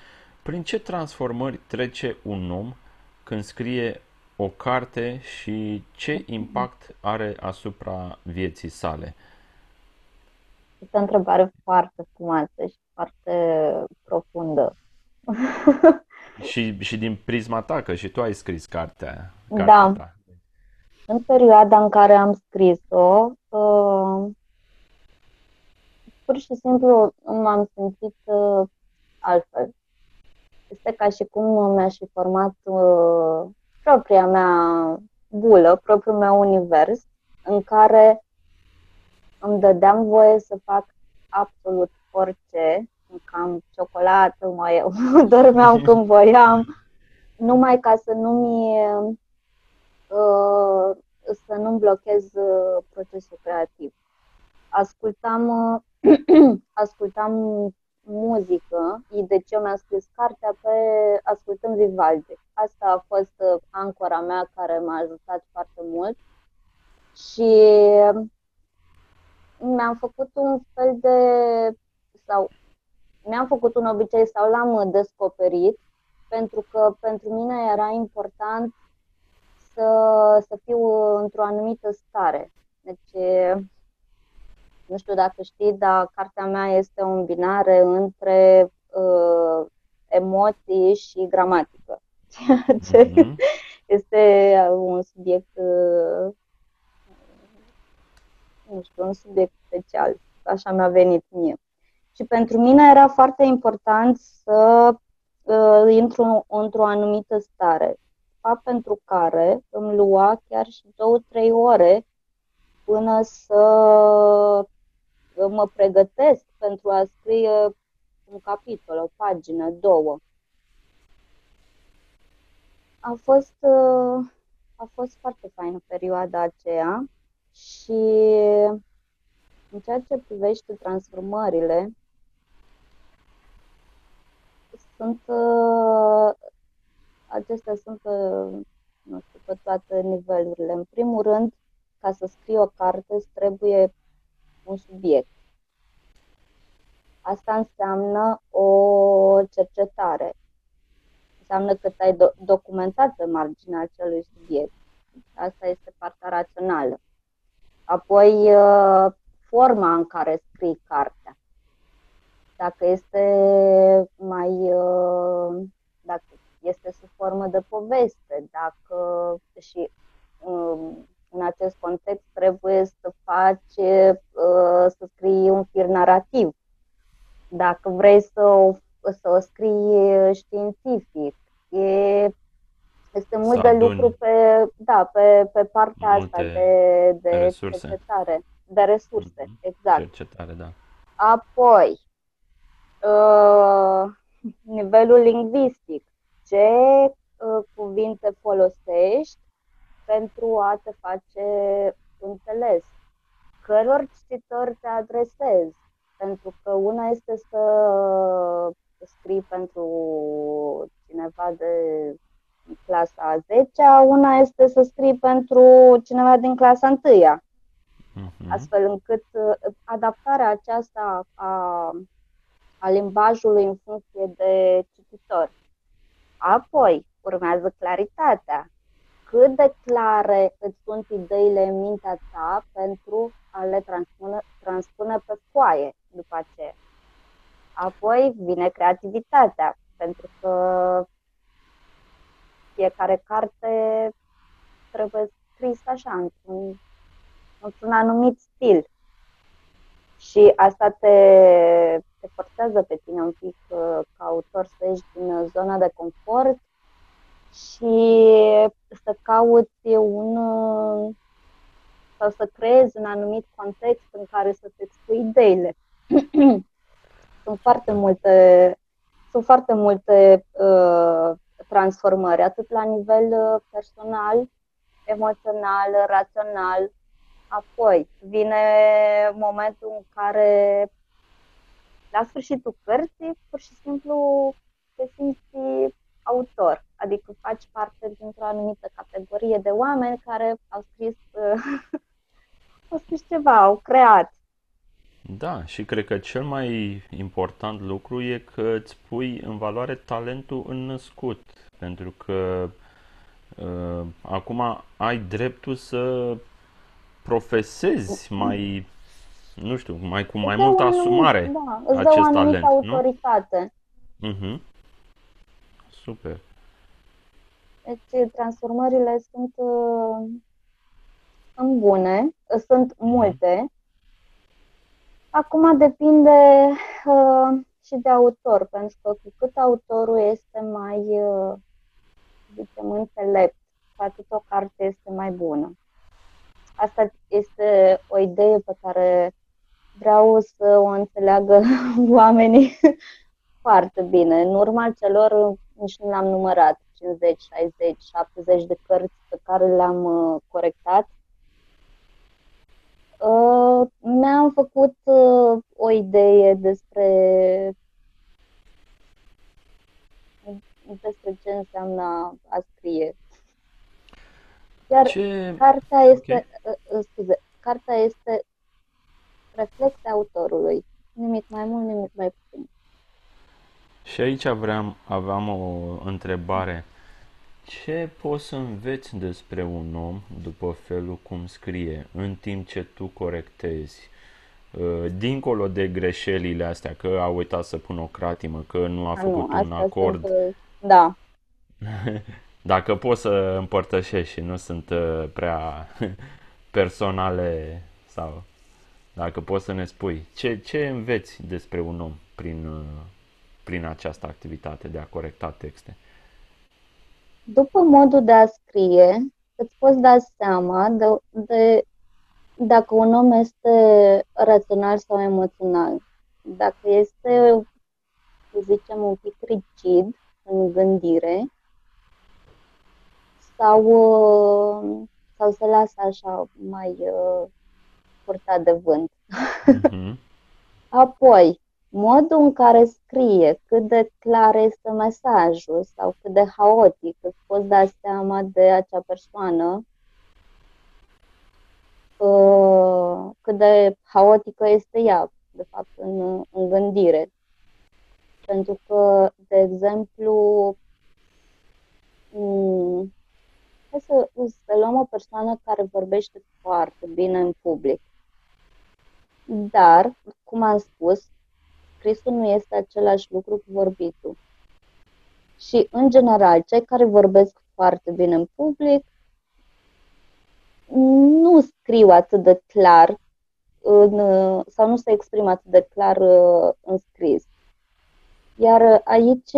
prin ce transformări trece un om când scrie o carte și ce impact are asupra vieții sale? Este o întrebare foarte frumoasă și foarte profundă. și, și din prisma ta, că și tu ai scris cartea. cartea da. Ta. În perioada în care am scris-o, uh, pur și simplu m-am simțit uh, altfel. Este ca și cum mi-aș fi format uh, propria mea bulă, propriul meu univers, în care îmi dădeam voie să fac absolut orice, cam ciocolată, mai dormeam când voiam, numai ca să nu mi uh, să nu-mi blochez uh, procesul creativ. Ascultam, uh, ascultam muzică, de ce mi-am scris cartea pe ascultând Vivaldi. Asta a fost uh, ancora mea care m-a ajutat foarte mult și mi-am făcut un fel de sau mi-am făcut un obicei sau l-am descoperit pentru că pentru mine era important să, să fiu într-o anumită stare. Deci Nu știu dacă știi, dar cartea mea este o îmbinare între uh, emoții și gramatică. Ceea ce mm-hmm. este un subiect, uh, nu știu, un subiect special. Așa mi-a venit mie. Și pentru mine era foarte important să uh, intru într-o anumită stare, fapt pentru care îmi lua chiar și două-trei ore până să mă pregătesc pentru a scrie un capitol, o pagină, două. A fost, uh, a fost foarte faină perioada aceea și în ceea ce privește transformările, sunt uh, acestea sunt uh, nu știu, pe toate nivelurile. În primul rând, ca să scrii o carte, îți trebuie un subiect. Asta înseamnă o cercetare. Înseamnă că te-ai do- documentat pe marginea acelui subiect. Asta este partea rațională. Apoi, uh, forma în care scrii cartea. Dacă este mai. Uh, dacă este sub formă de poveste, dacă și um, în acest context trebuie să faci, uh, să scrii un fir narrativ. Dacă vrei să o, să o scrii științific, e, este mult de lucru pe, da, pe, pe partea asta de, de resurse. cercetare, de resurse, mm-hmm. exact. Cercetare, da. Apoi, uh, nivelul lingvistic. Ce uh, cuvinte folosești pentru a te face înțeles. Căror cititori te adresezi, pentru că una este să scrii pentru cineva de clasa a 10 una este să scrii pentru cineva din clasa 1 uh-huh. astfel încât uh, adaptarea aceasta a, a limbajului în funcție de cititor. Apoi urmează claritatea, cât de clare îți sunt ideile în mintea ta pentru a le transpune, transpune pe foaie după aceea. Apoi vine creativitatea, pentru că fiecare carte trebuie scris așa, într-un, într-un anumit stil. Și asta te, te forțează pe tine un pic uh, ca autor să ieși din zona de confort și să cauți un sau să creezi un anumit context în care să-ți expui ideile. sunt foarte multe, sunt foarte multe uh, transformări, atât la nivel uh, personal, emoțional, rațional. Apoi vine momentul în care, la sfârșitul cărții, pur și simplu te simți autor, adică faci parte dintr-o anumită categorie de oameni care au scris, uh, au scris ceva, au creat. Da, și cred că cel mai important lucru e că îți pui în valoare talentul înnăscut, pentru că uh, acum ai dreptul să profesezi mai, nu știu, mai cu mai multă asumare da, acest talent, autoritate. nu? Uh-huh. Super. Deci transformările sunt, uh, sunt bune, sunt mhm. multe. Acum depinde uh, și de autor, pentru că cu cât autorul este mai, uh, zicem, înțelept, cu atât o carte este mai bună. Asta este o idee pe care vreau să o înțeleagă oamenii foarte bine. În urma celor nici nu l-am numărat, 50, 60, 70 de cărți pe care le-am uh, corectat. Uh, mi-am făcut uh, o idee despre despre ce înseamnă a scrie. Iar ce... cartea este, okay. uh, uh scuze, cartea este reflecția autorului. Nimic mai mult, nimic mai puțin. Și aici vreau, aveam o întrebare. Ce poți să înveți despre un om după felul cum scrie, în timp ce tu corectezi? uh, dincolo de greșelile astea, că a uitat să pună o cratimă, că nu a A, nu, făcut un astea acord, sunt, uh, da, dacă poți să împărtășești și nu sunt uh, prea personale sau dacă poți să ne spui ce, ce înveți despre un om prin, uh, prin această activitate de a corecta texte. după modul de a scrie, îți poți da seama de, de dacă un om este rațional sau emoțional. Dacă este, să zicem, un pic rigid în gândire sau, uh, sau se lasă așa mai uh, purtat de vânt. Mhm. Apoi, modul în care scrie, cât de clar este mesajul sau cât de haotic, îți poți da seama de acea persoană, uh, cât de haotică este ea, de fapt, în, în gândire. Pentru că, de exemplu, m- hai să, să luăm o persoană care vorbește foarte bine în public. Dar, cum am spus, scrisul nu este același lucru cu vorbitul. Și, în general, cei care vorbesc foarte bine în public nu scriu atât de clar în, sau nu se exprimă atât de clar uh, în scris. Iar aici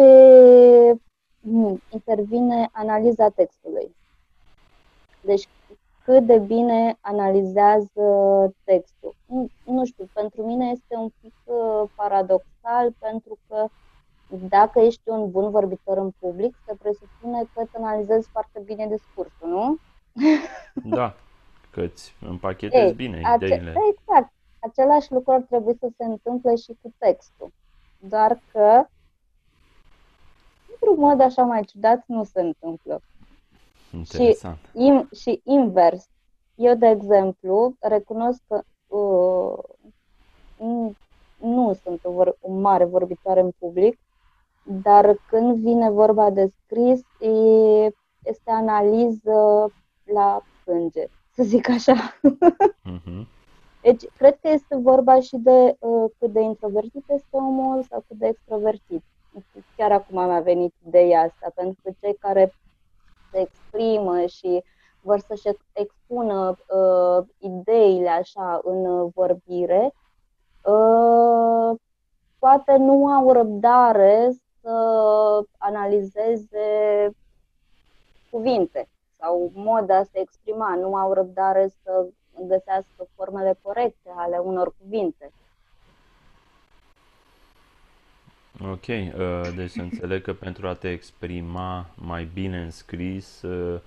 mm, intervine analiza textului. Deci, cât de bine analizează textul. Nu, nu știu, pentru mine este un pic uh, paradoxal pentru că dacă ești un bun vorbitor în public, se presupune că îți analizezi foarte bine discursul, nu? Da, că îți împachetezi Ei, bine ace- ideile. exact. Același lucru ar trebui să se întâmple și cu textul. Doar că, într-un mod așa mai ciudat, nu se întâmplă. Interesant. In, și invers. Eu, de exemplu, recunosc că uh, nu, nu sunt o, vor, o mare vorbitoare în public, dar când vine vorba de scris, e, este analiză la sânge, să zic așa. Mhm. Deci, cred că este vorba și de uh, cât de introvertit este omul sau cât de extrovertit. Chiar acum mi-a venit ideea asta, pentru că cei care se exprimă și vor să-și expună uh, ideile așa în uh, vorbire, uh, poate nu au răbdare să analizeze cuvinte sau moda a se exprima, nu au răbdare să găsească formele corecte ale unor cuvinte. Ok, uh, deci să înțeleg că pentru a te exprima mai bine în scris uh,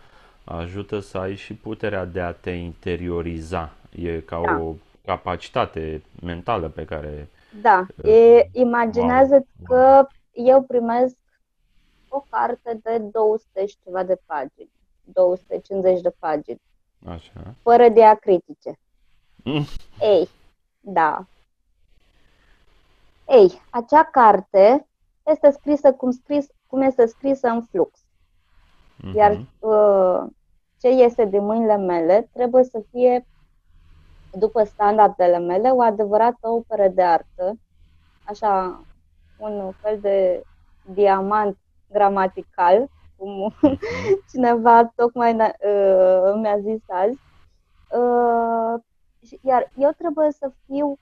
ajută să ai și puterea de a te interioriza. E ca Da. o capacitate mentală pe care... Da, Uh, e, imaginează-ți wow. că eu primesc o carte de 200 și ceva de pagini, 250 de pagini, Așa. fără diacritice. Mm. Ei, da. Ei, acea carte este scrisă cum, scris, cum este scrisă în flux. Iar Mhm. uh, ce iese din mâinile mele trebuie să fie, după standardele mele, o adevărată operă de artă, așa, un fel de diamant gramatical, cum Mhm. cineva tocmai ne- uh, mi-a zis azi. Uh, și- iar eu trebuie să fiu uh,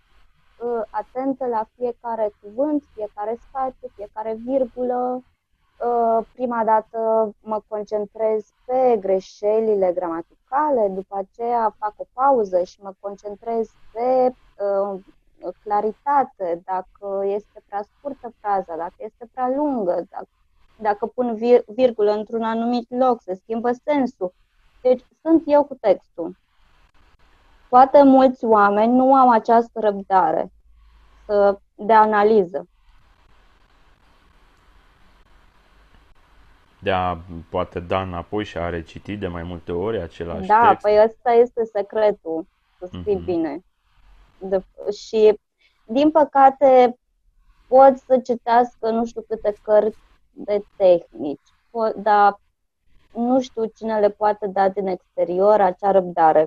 atentă la fiecare cuvânt, fiecare spațiu, fiecare virgulă. Uh, prima dată mă concentrez pe greșelile gramaticale, după aceea fac o pauză și mă concentrez pe uh, claritate, dacă este prea scurtă fraza, dacă este prea lungă, dacă, dacă pun vir- virgulă într-un anumit loc, se schimbă sensul. Deci sunt eu cu textul. Poate mulți oameni nu au această răbdare să- de analiză. De a poate da înapoi și a reciti de mai multe ori același Da, text. păi ăsta este secretul, să scrii Mhm. bine. De, și, din păcate, pot să citească nu știu câte cărți de tehnici, po- dar nu știu cine le poate da din exterior acea răbdare.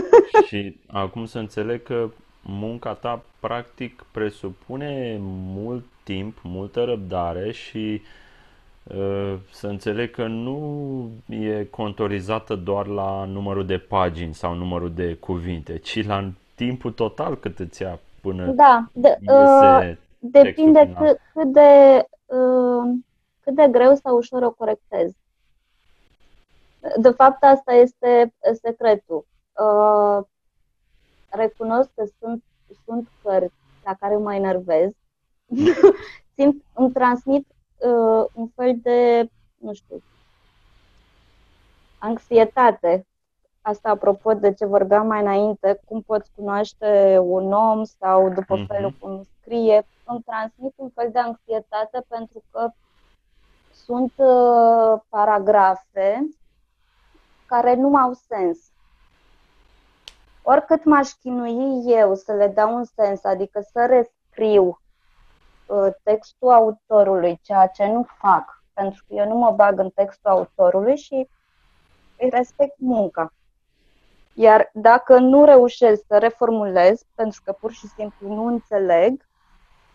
Și acum să înțeleg că munca ta practic presupune mult timp, multă răbdare și uh, să înțeleg că nu e contorizată doar la numărul de pagini sau numărul de cuvinte, ci la timpul total cât îți ia până Da, de, uh, iese textul depinde final. cât, cât de uh, cât de greu sau ușor o corectezi. De fapt, asta este secretul. Uh, recunosc că sunt, sunt cărți la care mă enervez. Simt, îmi transmit uh, un fel de, nu știu, anxietate. Asta apropo de ce vorbeam mai înainte, cum poți cunoaște un om sau după Mhm. felul cum scrie, îmi transmit un fel de anxietate pentru că sunt uh, paragrafe care nu au sens. Oricât m-aș chinui eu să le dau un sens, adică să rescriu uh, textul autorului, ceea ce nu fac, pentru că eu nu mă bag în textul autorului și îi respect munca. Iar dacă nu reușesc să reformulez, pentru că pur și simplu nu înțeleg,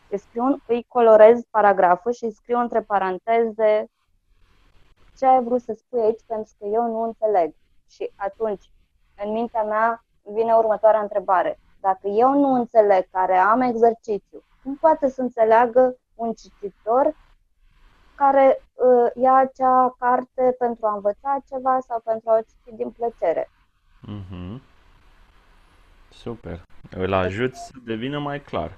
îi, scriu, îi colorez paragraful și îi scriu între paranteze ce ai vrut să spui aici, pentru că eu nu înțeleg. Și atunci, în mintea mea, vine următoarea întrebare. Dacă eu nu înțeleg care am exercițiu, cum poate să înțeleagă un cititor care uh, ia acea carte pentru a învăța ceva sau pentru a o citi din plăcere? Mhm. Super. Îl ajut să devină mai clar,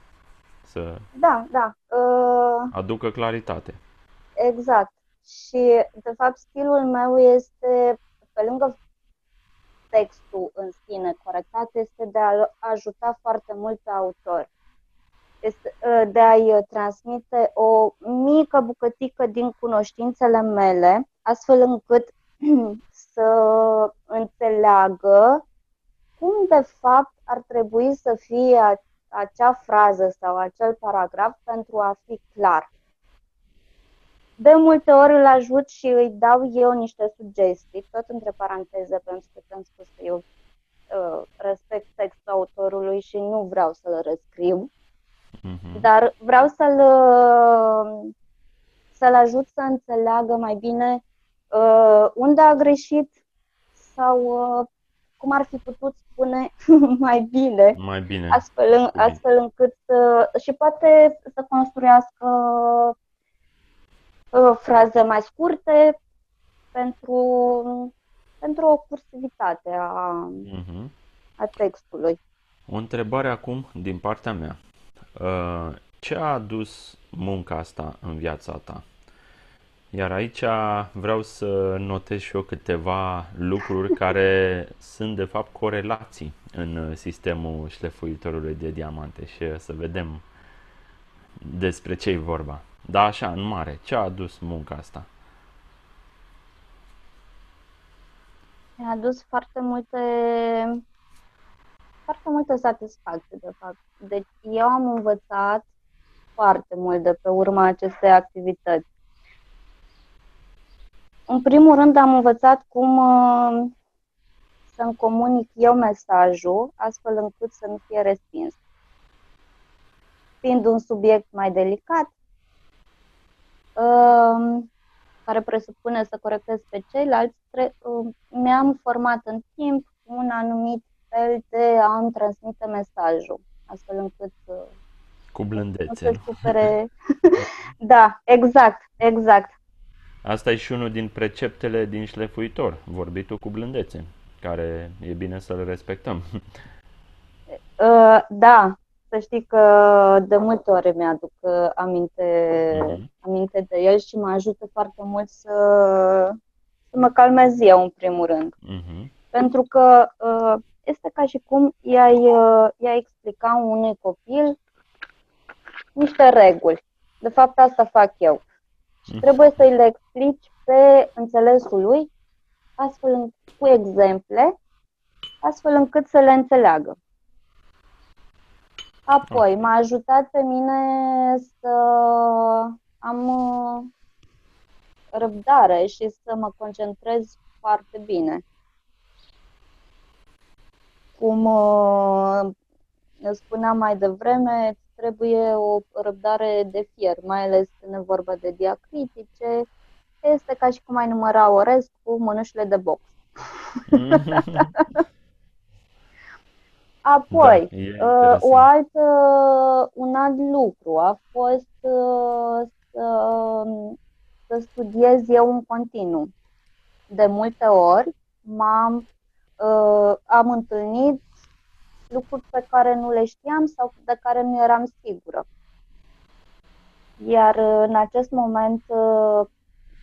să Da, da. Uh, aducă claritate. Exact. Și, de fapt, stilul meu este, pe lângă textul în sine corectat, este de a ajuta foarte mult pe autor. Este ă, de a-i transmite o mică bucățică din cunoștințele mele, astfel încât să înțeleagă cum, de fapt, ar trebui să fie a- acea frază sau acel paragraf pentru a fi clar. De multe ori îl ajut și îi dau eu niște sugestii, tot între paranteze, pentru că ți-am spus că eu uh, respect textul autorului și nu vreau să-l rescriu, Mhm. dar vreau să-l, uh, să-l ajut să înțeleagă mai bine uh, unde a greșit sau uh, cum ar fi putut spune mai bine Mai bine. astfel, în, bine. astfel încât să, și poate să construiască uh, fraze mai scurte pentru, pentru o cursivitate a, Mhm. a textului. O întrebare acum din partea mea. Uh, Ce a adus munca asta în viața ta? Iar aici vreau să notez și eu câteva lucruri care sunt de fapt corelații în sistemul șlefuitorului de diamante și să vedem despre ce e vorba. Da, așa, în mare, ce a adus munca asta? Mi-a adus foarte multe foarte multă satisfacție, de fapt. Deci eu am învățat foarte mult de pe urma acestei activități. În primul rând am învățat cum uh, să-mi comunic eu mesajul, astfel încât să nu fie respins. Fiind un subiect mai delicat, uh, care presupune să corectez pe ceilalți, tre- uh, mi-am format în timp un anumit fel de a-mi transmite mesajul, astfel încât uh, Cu nu blândețe. se supere. da, exact, exact. Asta e și unul din preceptele din șlefuitor, vorbitul cu blândețe, care e bine să-l respectăm. Uh, da, să știi că de multe ori mi-aduc uh, aminte, Mhm. aminte de el și mă ajută foarte mult să, să mă calmez eu, în primul rând. Mhm. Pentru că uh, este ca și cum i-ai, uh, i-ai explica unui copil niște reguli. De fapt, asta fac eu. Și Mhm. trebuie să-i le explici pe înțelesul lui, astfel în- cu exemple, astfel încât să le înțeleagă. Apoi, m-a ajutat pe mine să am uh, răbdare și să mă concentrez foarte bine. Cum uh, spuneam mai devreme, trebuie o răbdare de fier, mai ales când e vorba de diacritice. Este ca și cum ai număra orez cu mânușile de box. Apoi, da, uh, o altă, un alt lucru a fost uh, să, să studiez eu în continuu. De multe ori m-am, uh, am întâlnit lucruri pe care nu le știam sau de care nu eram sigură. Iar în acest moment,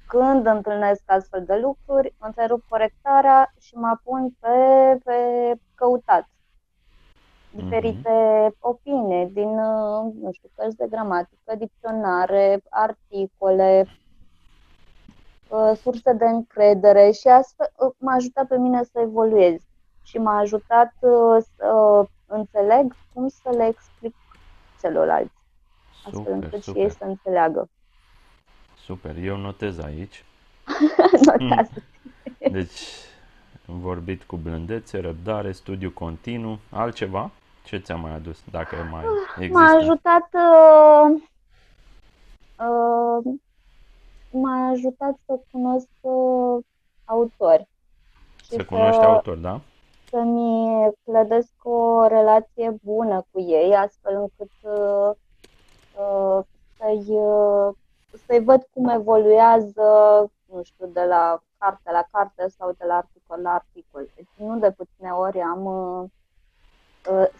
când întâlnesc astfel de lucruri, întrerup corectarea și mă pun pe, pe căutat diferite mm-hmm. opinii din, nu știu, cărți de gramatică, dicționare, articole, surse de încredere și astfel m-a ajutat pe mine să evoluez și m-a ajutat să înțeleg cum să le explic celorlalți, astfel super, încât super. și ei să înțeleagă. Super, eu notez aici. Notează. Deci, vorbit cu blândețe, răbdare, studiu continuu, altceva? Ce ți-a mai adus, dacă mai există? M-a ajutat uh, uh, m-a ajutat să cunosc uh, autori. Să cunoști să, autori, da? Să-mi clădesc o relație bună cu ei, astfel încât uh, uh, să-i, uh, să-i văd cum evoluează, nu știu, de la carte la carte sau de la articol la articol. Deci nu de puține ori am uh, Uh,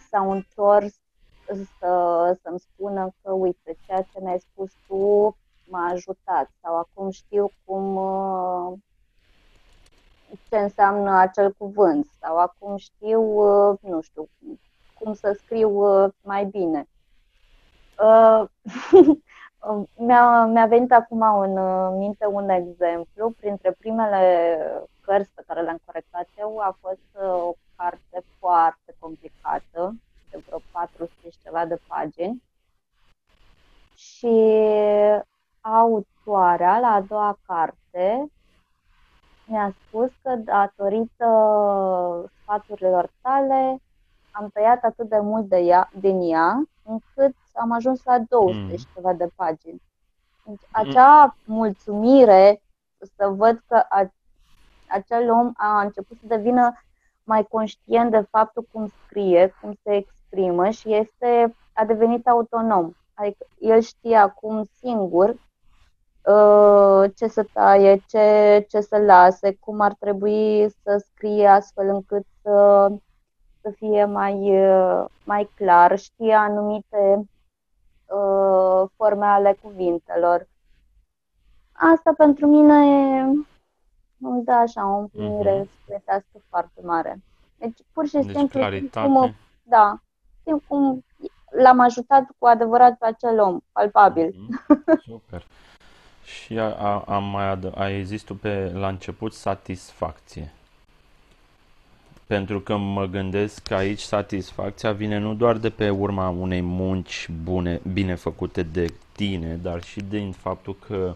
s-au întors să, să-mi spună că, uite, ceea ce mi-ai spus tu m-a ajutat sau acum știu cum uh, ce înseamnă acel cuvânt sau acum știu, uh, nu știu, cum să scriu mai bine. mi-a, mi-a venit acum în minte un exemplu. Printre primele cărți pe care le-am corectat eu a fost o carte foarte complicată, de vreo 400 și ceva de pagini. Și autoarea, la a doua carte, mi-a spus că datorită sfaturilor tale am tăiat atât de mult de ea, din ea, încât am ajuns la 200 mm. și ceva de pagini. Deci, acea mulțumire să văd că a, acel om a început să devină mai conștient de faptul cum scrie, cum se exprimă și este, a devenit autonom. Adică el știe acum singur uh, ce să taie, ce, ce să lase, cum ar trebui să scrie astfel încât să, să fie mai, uh, mai clar, știe anumite uh, forme ale cuvintelor. Asta pentru mine îmi dă așa o împlinire uh-huh. sufletească foarte mare. Deci, pur și deci, simplu, cum, da, simt cum l-am ajutat cu adevărat pe acel om, palpabil. Uh-huh. Super. Și a, a, a mai ad- a existat pe, la început satisfacție. Pentru că mă gândesc că aici satisfacția vine nu doar de pe urma unei munci bune, bine făcute de tine, dar și din faptul că uh,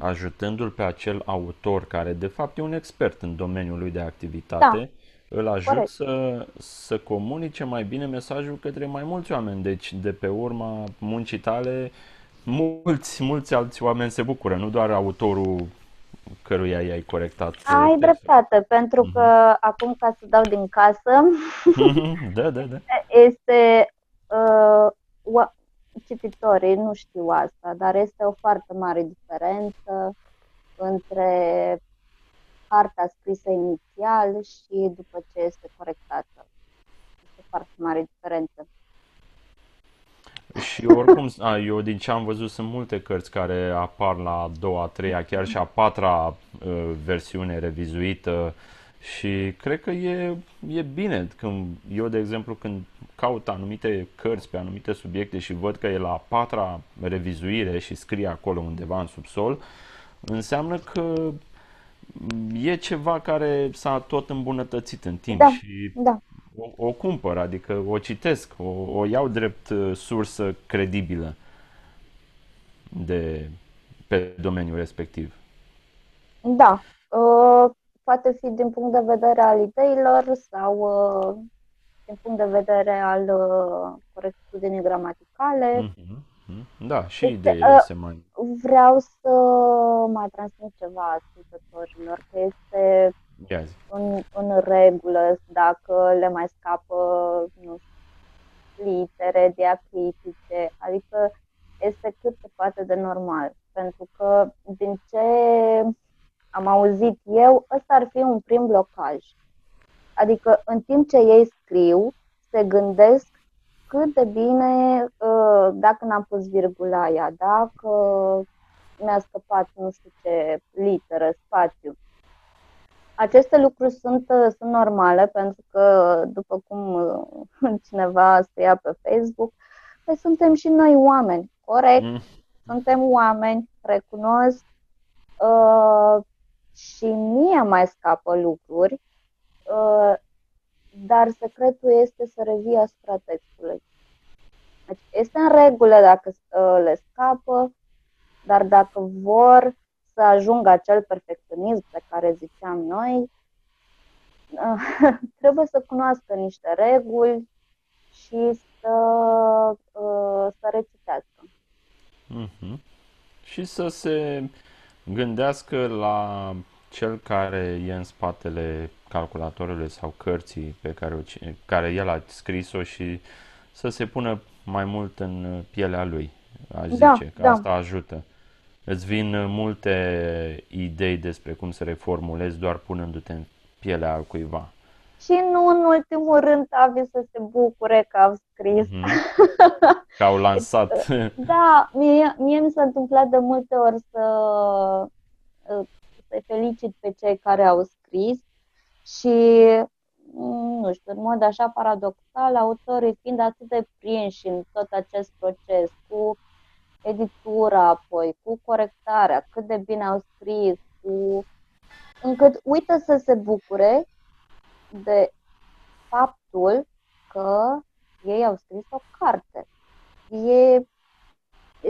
ajutându-l pe acel autor care de fapt e un expert în domeniul lui de activitate, da. îl ajut să, să comunice mai bine mesajul către mai mulți oameni. Deci de pe urma muncii tale, mulți, mulți alți oameni se bucură, nu doar autorul căruia i-ai corectat. Ai dreptate, pentru mhm. că mm-hmm. acum ca să dau din casă, da, da, da. este uh, cititorii nu știu asta, dar este o foarte mare diferență între cartea scrisă inițial și după ce este corectată. Este foarte mare diferență. Și oricum, a, eu din ce am văzut sunt multe cărți care apar la a doua, a treia, chiar și a patra uh, versiune revizuită și cred că e, e bine când eu, de exemplu, când caut anumite cărți pe anumite subiecte și văd că e la a patra revizuire și scrie acolo undeva în subsol, înseamnă că e ceva care s-a tot îmbunătățit în timp da, și da. O, o cumpăr, adică o citesc, o, o iau drept uh, sursă credibilă de pe domeniul respectiv. Da. Uh, poate fi din punct de vedere al ideilor sau uh, din punct de vedere al uh, corectitudinii gramaticale. Mm-hmm. Da, și deci, ideile uh, se mai... Vreau să mai transmit ceva ascultătorilor, că este în, în regulă dacă le mai scapă, nu știu, litere diacritice, adică este cât se poate de normal. Pentru că, din ce am auzit eu, ăsta ar fi un prim blocaj. Adică, în timp ce ei scriu, se gândesc cât de bine uh, dacă n-am pus virgula aia, dacă mi-a scăpat nu știu ce literă, spațiu. Aceste lucruri sunt, uh, sunt normale pentru că, după cum uh, cineva scria pe Facebook, păi suntem și noi oameni, corect? Mm. Suntem oameni, recunosc uh, și mie mai scapă lucruri, uh, dar secretul este să revii asupra textului. Deci este în regulă dacă uh, le scapă, dar dacă vor să ajungă acel perfecționism pe care ziceam noi, uh, trebuie să cunoască niște reguli și să, uh, să recitească. Mm-hmm. Și să se gândească la cel care e în spatele calculatorului sau cărții pe care, o, care el a scris-o și să se pună mai mult în pielea lui, aș da, zice, că da. asta ajută. Îți vin multe idei despre cum să reformulezi doar punându-te în pielea al cuiva. Și nu în ultimul rând, Tavi să se bucure că au scris. Mm-hmm. Că au lansat. da, mie, mie mi s-a întâmplat de multe ori să, să felicit pe cei care au scris și, mm, nu știu, în mod așa paradoxal, autorii fiind atât de prinși în tot acest proces, cu editura apoi, cu corectarea, cât de bine au scris, cu... încât uită să se bucure de faptul că ei au scris o carte. E,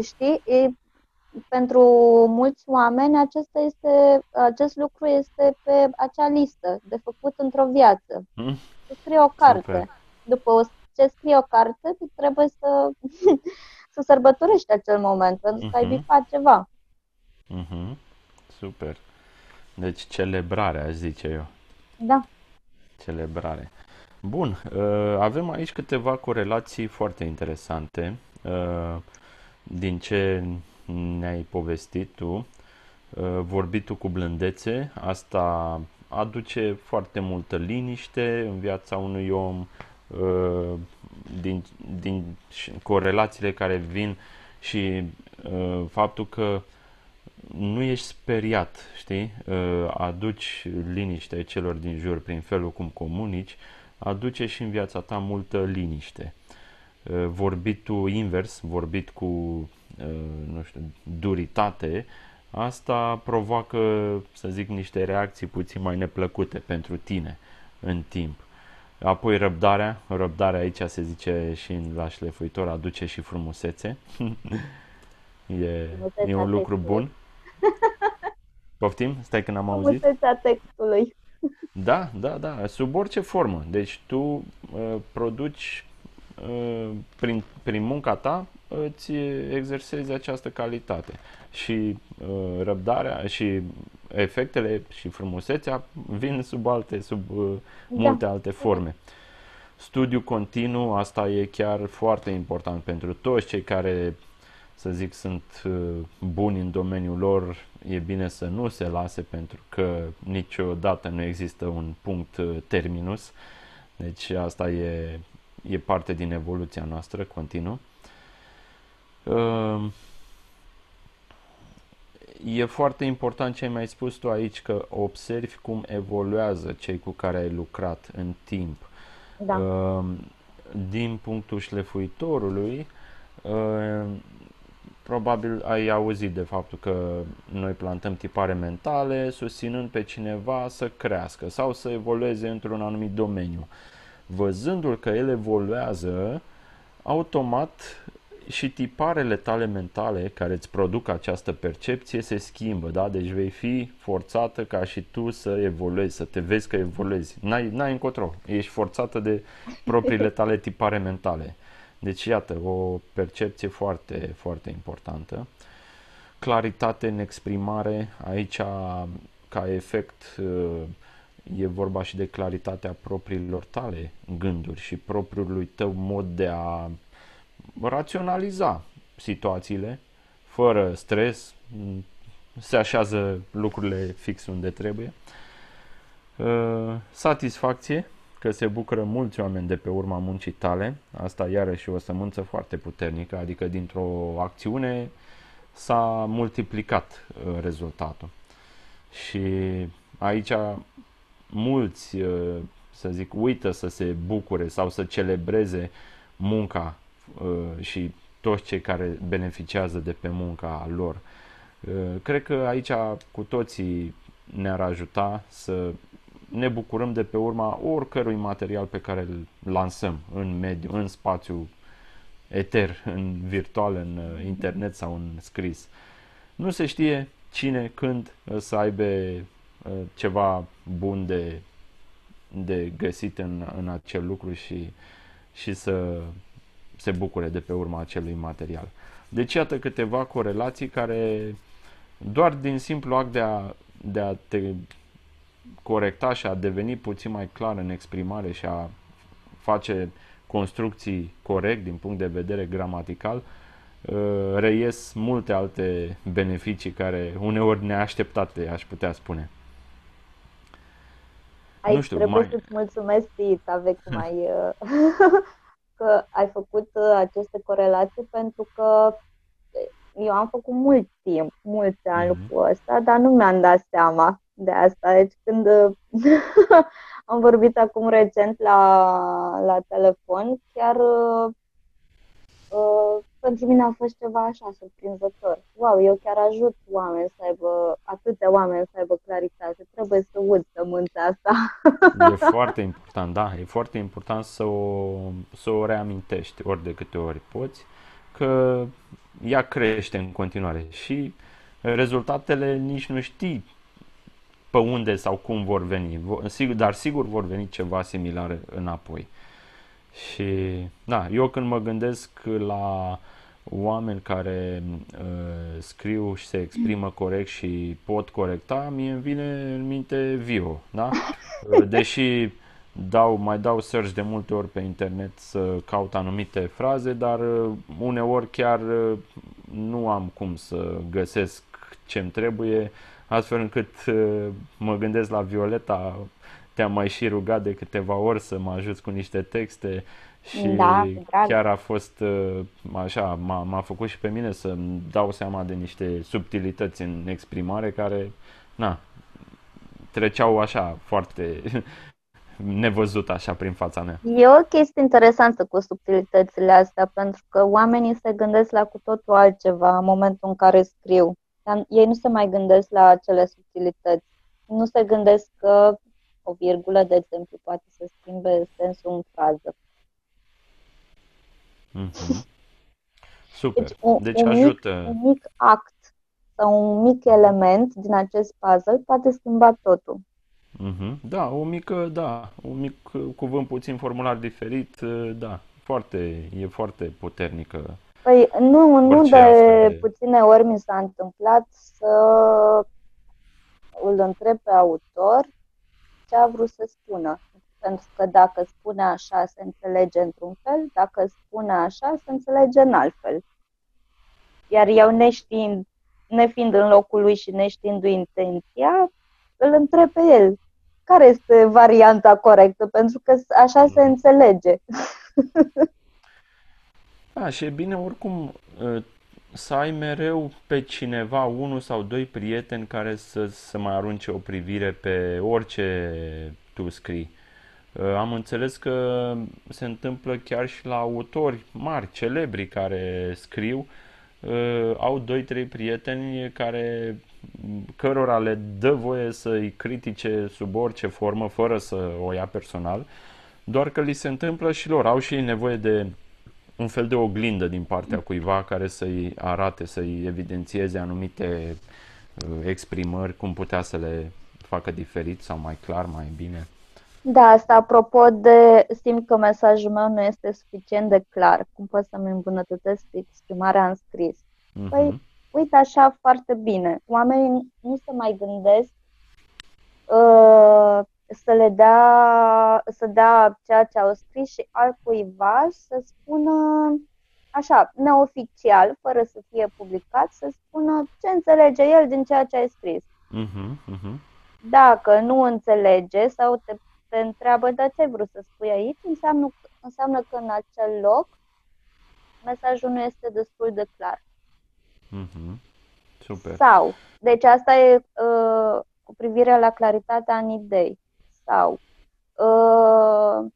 știi, e pentru mulți oameni acesta este, acest lucru este pe acea listă de făcut într-o viață. Mm. Să scrie o carte. Super. După ce scrie o carte, tu trebuie să, să sărbătorești acel moment, pentru că mm-hmm. ai mhm. bifat ceva. Mm-hmm. Super. Deci celebrare, aș zice eu. Da. Celebrare. Bun, uh, avem aici câteva corelații foarte interesante. Uh, din ce ne-ai povestit tu, uh, vorbitul cu blândețe, asta aduce foarte multă liniște în viața unui om, uh, din, din corelațiile care vin și uh, faptul că nu ești speriat, știi? Aduci liniște celor din jur prin felul cum comunici, aduce și în viața ta multă liniște. Vorbitul invers, vorbit cu Uh, nu știu, duritate, asta provoacă, să zic, niște reacții puțin mai neplăcute pentru tine în timp. Apoi răbdarea, răbdarea aici se zice și în la șlefuitor aduce și frumusețe. e, e un lucru bun. Poftim? Stai că n-am auzit. Frumusețea textului. Da, da, da, sub orice formă. Deci tu uh, produci uh, prin, prin munca ta îți exersezi această calitate. Și uh, răbdarea și efectele și frumusețea vin sub alte, sub uh, da. multe alte forme. Studiu continuu, asta e chiar foarte important pentru toți cei care, să zic, sunt uh, buni în domeniul lor, e bine să nu se lase pentru că niciodată nu există un punct uh, terminus. Deci asta e, e parte din evoluția noastră continuă. Ehm, e foarte important ce ai mai spus tu aici, că observi cum evoluează cei cu care ai lucrat în timp. Da. Ehm, din punctul șlefuitorului, ehm, probabil ai auzit de faptul că noi plantăm tipare mentale susținând pe cineva să crească sau să evolueze într-un anumit domeniu. Văzându-l că el evoluează, automat și tiparele tale mentale care îți produc această percepție se schimbă, da? Deci vei fi forțată ca și tu să evoluezi, să te vezi că evoluezi. N-ai, n-ai încotro, ești forțată de propriile tale tipare mentale. Deci iată, o percepție foarte, foarte importantă. Claritate în exprimare, aici ca efect e vorba și de claritatea propriilor tale gânduri și propriului tău mod de a raționaliza situațiile fără stres, se așează lucrurile fix unde trebuie. Uh, satisfacție, că se bucură mulți oameni de pe urma muncii tale, asta iarăși o sămânță foarte puternică, adică dintr-o acțiune s-a multiplicat uh, rezultatul. Și aici mulți, uh, să zic, uită să se bucure sau să celebreze munca uh, și toți cei care beneficiază de pe munca lor. Uh, cred că aici cu toții ne-ar ajuta să ne bucurăm de pe urma oricărui material pe care îl lansăm în mediu, în spațiu eter, în virtual, în internet sau în scris. Nu se știe cine, când să aibă ceva bun de, de găsit în, în acel lucru și, și să se bucure de pe urma acelui material. Deci iată câteva corelații care doar din simplu act de a, de a te corecta și a deveni puțin mai clar în exprimare și a face construcții corect din punct de vedere gramatical, uh, reies multe alte beneficii care uneori neașteptate, aș putea spune. Aici nu știu, trebuie mai... să-ți mulțumesc ție, Tave, că, mai, că ai făcut uh, aceste corelații pentru că eu am făcut mult timp, mulți ani mm-hmm. lucrul ăsta, dar nu mi-am dat seama de asta. Deci când am vorbit acum recent la, la telefon, chiar uh, uh, pentru mine a fost ceva așa surprinzător. Wow, eu chiar ajut oameni să aibă, atâtea oameni să aibă claritate. Trebuie să ud sămânța asta. E foarte important, da, e foarte important să o, să o reamintești ori de câte ori poți, că ea crește în continuare și rezultatele nici nu știi pe unde sau cum vor veni, dar sigur vor veni ceva similar înapoi. Și da, eu când mă gândesc la oameni care uh, scriu și se exprimă corect și pot corecta, mie îmi vine în minte Vio, da? Uh, deși dau, mai dau search de multe ori pe internet să caut anumite fraze, dar uh, uneori chiar uh, nu am cum să găsesc ce-mi trebuie, astfel încât uh, mă gândesc la Violeta, te-am mai și rugat de câteva ori să mă ajuți cu niște texte și da, chiar a fost uh, așa, m-a, m-a făcut și pe mine să-mi dau seama de niște subtilități în exprimare care, na, treceau așa foarte nevăzut așa prin fața mea. E o chestie interesantă cu subtilitățile astea, pentru că oamenii se gândesc la cu totul altceva în momentul în care scriu. Dar ei nu se mai gândesc la acele subtilități. Nu se gândesc că o virgulă, de exemplu, poate să schimbe sensul în frază. Mm-hmm. Super. Deci, un, deci un ajută. Mic, un mic act sau un mic element din acest puzzle poate schimba totul. Mm-hmm. Da, o mică, da, un mic cuvânt puțin formular diferit, da, foarte, e foarte puternică. Păi nu, nu de, de puține ori mi s-a întâmplat să îl întreb pe autor ce a vrut să spună. Pentru că dacă spune așa, se înțelege într-un fel, dacă spune așa, se înțelege în alt fel. Iar eu, neștiind, nefiind în locul lui și neștiindu-i intenția, îl întreb pe el care este varianta corectă, pentru că așa se înțelege. Da, și e bine oricum ă, să ai mereu pe cineva, unul sau doi prieteni care să, să mai arunce o privire pe orice tu scrii. Uh, am înțeles că se întâmplă chiar și la autori mari, celebri care scriu, uh, au doi, trei prieteni care cărora le dă voie să-i critique sub orice formă, fără să o ia personal, doar că li se întâmplă și lor. Au și nevoie de un fel de oglindă din partea cuiva care să-i arate, să-i evidențieze anumite uh, exprimări, cum putea să le facă diferit sau mai clar, mai bine. Da, asta apropo de simt că mesajul meu nu este suficient de clar. Cum pot să-mi îmbunătățesc exprimarea în scris? Uh-huh. Păi, uite așa foarte bine. Oamenii nu se mai gândesc uh, să le dea, să dea ceea ce au scris și altcuiva să spună așa, neoficial, fără să fie publicat, să spună ce înțelege el din ceea ce ai scris. Uh-huh, uh-huh. Dacă nu înțelege sau te, te întreabă, de ce ai vrut să spui aici, înseamnă, înseamnă că în acel loc mesajul nu este destul de clar. Uh-huh. Super. Sau, deci asta e uh, cu privire la claritatea în idei sau uh,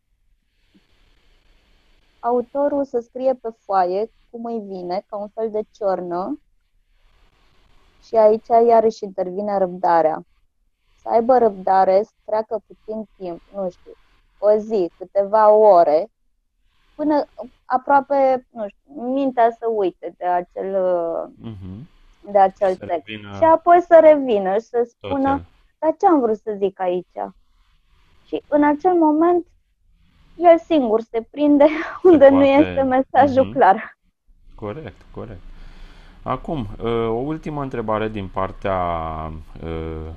autorul să scrie pe foaie cum îi vine, ca un fel de ciornă și aici iarăși intervine răbdarea. Să aibă răbdare, să treacă puțin timp, nu știu, o zi, câteva ore, până aproape, nu știu, mintea să uite de acel, uh-huh. de acel text. Revină... Și apoi să revină și să spună, Total. dar ce am vrut să zic aici? Și în acel moment, el singur se prinde unde poate... nu este mesajul mm-hmm. clar. Corect, corect. Acum, uh, o ultimă întrebare din partea uh,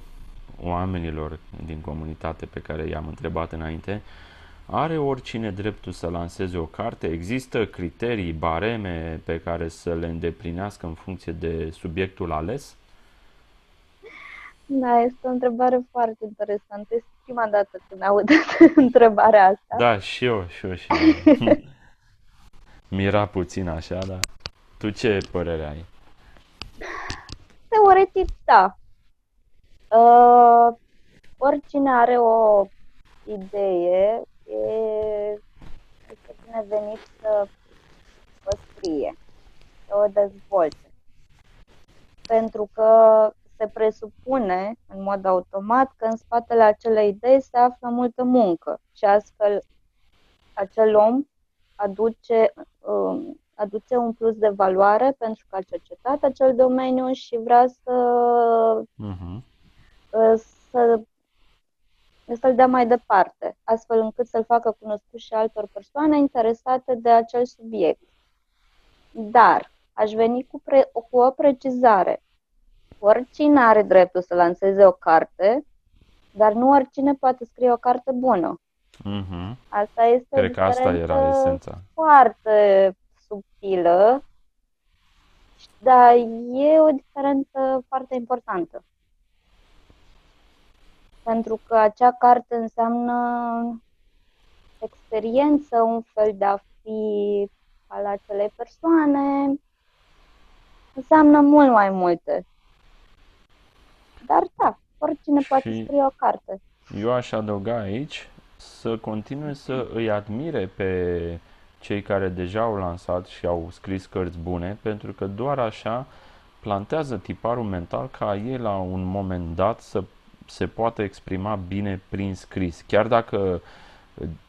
oamenilor din comunitate pe care i-am întrebat înainte. Are oricine dreptul să lanseze o carte? Există criterii, bareme pe care să le îndeplinească în funcție de subiectul ales? Da, este o întrebare foarte interesantă. Este prima dată când aud întrebarea asta. Da, și eu, și eu, și eu. Mira puțin așa, dar tu ce părere ai? Teoretic, da. Uh, oricine are o idee, e, este binevenit să o scrie, să o dezvolte. Pentru că se presupune în mod automat că în spatele acelei idei se află multă muncă și astfel acel om aduce, um, aduce un plus de valoare pentru că a cercetat acel domeniu și vrea să, uh-huh. să să-l dea mai departe, astfel încât să-l facă cunoscut și altor persoane interesate de acel subiect. Dar aș veni cu, pre- cu o precizare oricine are dreptul să lanseze o carte, dar nu oricine poate scrie o carte bună. Mm-hmm. Asta este Cred că asta era esența. foarte subtilă, dar e o diferență foarte importantă. Pentru că acea carte înseamnă experiență, un fel de a fi al acelei persoane, înseamnă mult mai multe. Dar da, oricine și poate scrie o carte. Eu aș adăuga aici să continue să îi admire pe cei care deja au lansat și au scris cărți bune, pentru că doar așa plantează tiparul mental ca ei la un moment dat să se poată exprima bine prin scris. Chiar dacă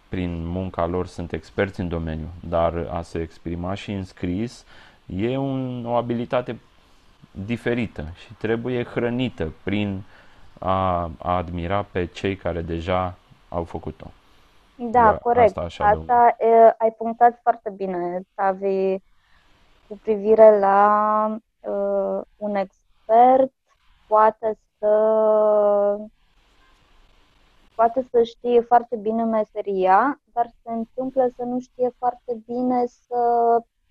prin munca lor sunt experți în domeniu, dar a se exprima și în scris e un, o abilitate diferită și trebuie hrănită prin a, a admira pe cei care deja au făcut-o. Da, Eu corect. Asta, asta e, ai punctat foarte bine, Tavi, cu privire la uh, un expert poate să poate să știe foarte bine meseria, dar se întâmplă să nu știe foarte bine să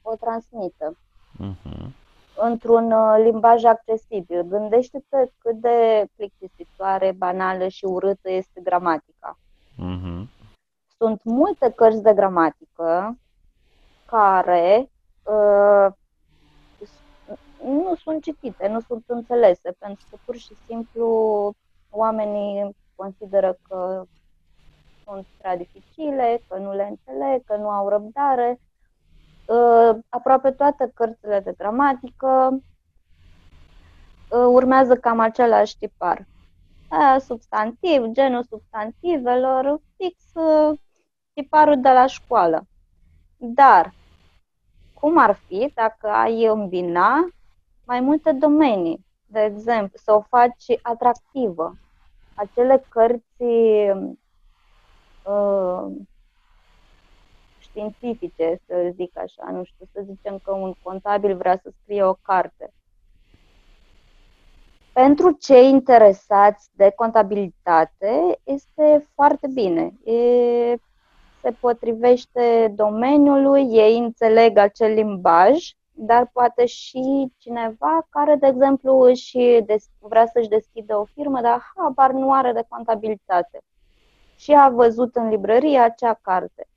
o transmită. Uh-huh într-un uh, limbaj accesibil. Gândește-te cât de plictisitoare, banală și urâtă este gramatica. Mm-hmm. Sunt multe cărți de gramatică care uh, nu sunt citite, nu sunt înțelese, pentru că pur și simplu oamenii consideră că sunt prea dificile, că nu le înțeleg, că nu au răbdare uh, aproape toate cărțile de gramatică uh, urmează cam același tipar. Uh, substantiv, genul substantivelor, fix uh, tiparul de la școală. Dar Cum ar fi dacă ai îmbina mai multe domenii? De exemplu, să o faci atractivă. Acele cărți uh, științifice, să zic așa, nu știu, să zicem că un contabil vrea să scrie o carte. Pentru cei interesați de contabilitate este foarte bine. E, se potrivește domeniului, ei înțeleg acel limbaj, dar poate și cineva care, de exemplu, își des- vrea să-și deschidă o firmă, dar habar nu are de contabilitate și a văzut în librărie acea carte.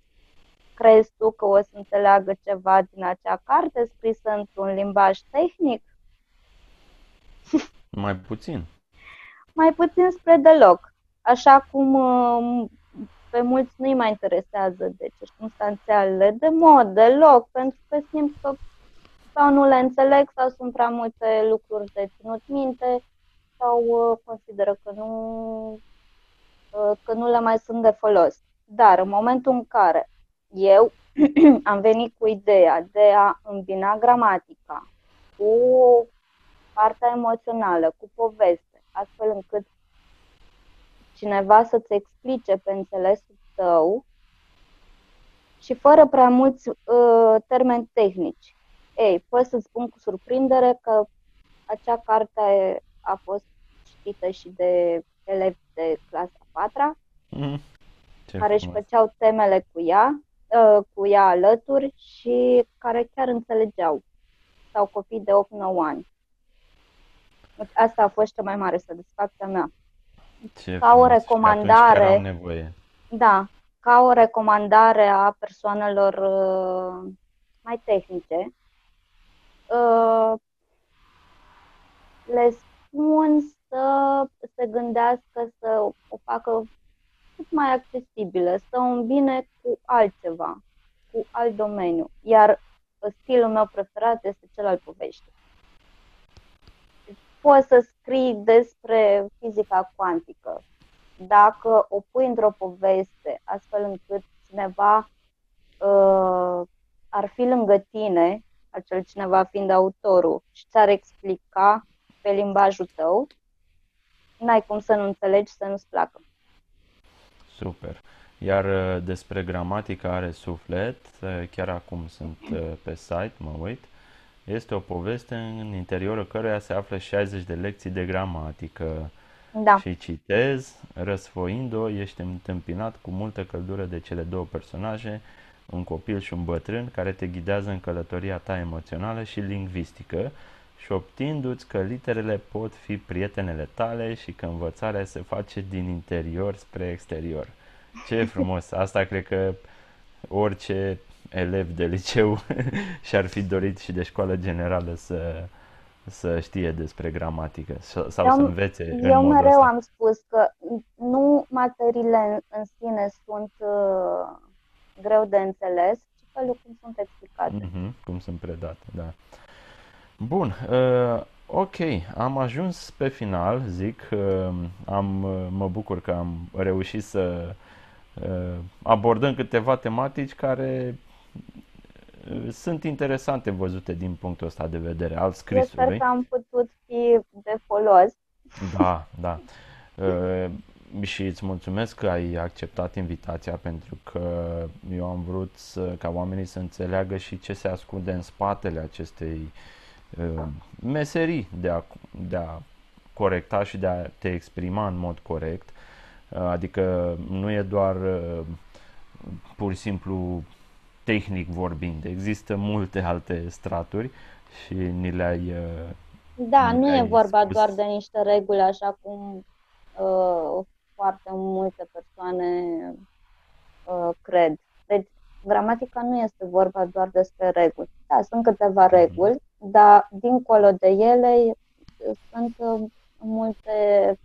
Crezi tu că o să înțeleagă ceva din acea carte scrisă într-un limbaj tehnic? Mai puțin. Mai puțin spre deloc. Așa cum um, pe mulți nu-i mai interesează de circunstanțialele de mod deloc, pentru că simt că sau nu le înțeleg sau sunt prea multe lucruri de ținut minte sau uh, consideră că nu, uh, că nu le mai sunt de folos. Dar în momentul în care eu am venit cu ideea de a îmbina gramatica cu partea emoțională, cu poveste, astfel încât cineva să-ți explice pe înțelesul tău și fără prea mulți uh, termeni tehnici. Ei, pot să spun cu surprindere că acea carte a fost citită și de elevi de clasa 4 mm, care își făceau temele cu ea, uh, cu ea alături și care chiar înțelegeau. Sau copii de 8-9 ani. Asta a fost cea mai mare satisfacția mea. Ce ca o recomandare. Nevoie. Da, ca o recomandare a persoanelor uh, mai tehnice. Uh, le spun să se gândească să o facă cât mai accesibilă, să o îmbine cu altceva, cu alt domeniu. Iar stilul meu preferat este cel al poveștii poți să scrii despre fizica cuantică. Dacă o pui într-o poveste, astfel încât cineva uh, ar fi lângă tine, acel cineva fiind autorul, și ți-ar explica pe limbajul tău, n-ai cum să nu înțelegi, să nu-ți placă. Super. Iar uh, despre gramatica are suflet, uh, chiar acum sunt uh, pe site, mă uit, este o poveste în interiorul căruia se află 60 de lecții de gramatică. Da. Și citez, răsfoind-o, ești întâmpinat cu multă căldură de cele două personaje, un copil și un bătrân, care te ghidează în călătoria ta emoțională și lingvistică, și optindu-ți că literele pot fi prietenele tale și că învățarea se face din interior spre exterior. Ce frumos! Asta cred că orice elev de liceu și-ar fi dorit și de școală generală să, să știe despre gramatică sau eu, să învețe Eu în mereu ăsta. am spus că nu materiile în sine sunt uh, greu de înțeles, ci felul cum sunt explicate. Mm-hmm, cum sunt predate, da. Bun, uh, ok, am ajuns pe final, zic, uh, am, uh, mă bucur că am reușit să uh, abordăm câteva tematici care sunt interesante văzute din punctul ăsta de vedere al scrisului. Eu sper că am putut fi de folos. Da, da. Uh, și îți mulțumesc că ai acceptat invitația pentru că eu am vrut să, ca oamenii să înțeleagă și ce se ascunde în spatele acestei uh, meserii de a, de a corecta și de a te exprima în mod corect. Uh, adică nu e doar uh, pur și simplu tehnic vorbind. Există multe alte straturi și ni le-ai uh, Da, nu e vorba spus. doar de niște reguli așa cum uh, foarte multe persoane uh, cred. Deci, gramatica nu este vorba doar despre reguli. Da, sunt câteva mhm. reguli, mm-hmm. Dar dincolo de ele sunt uh, multe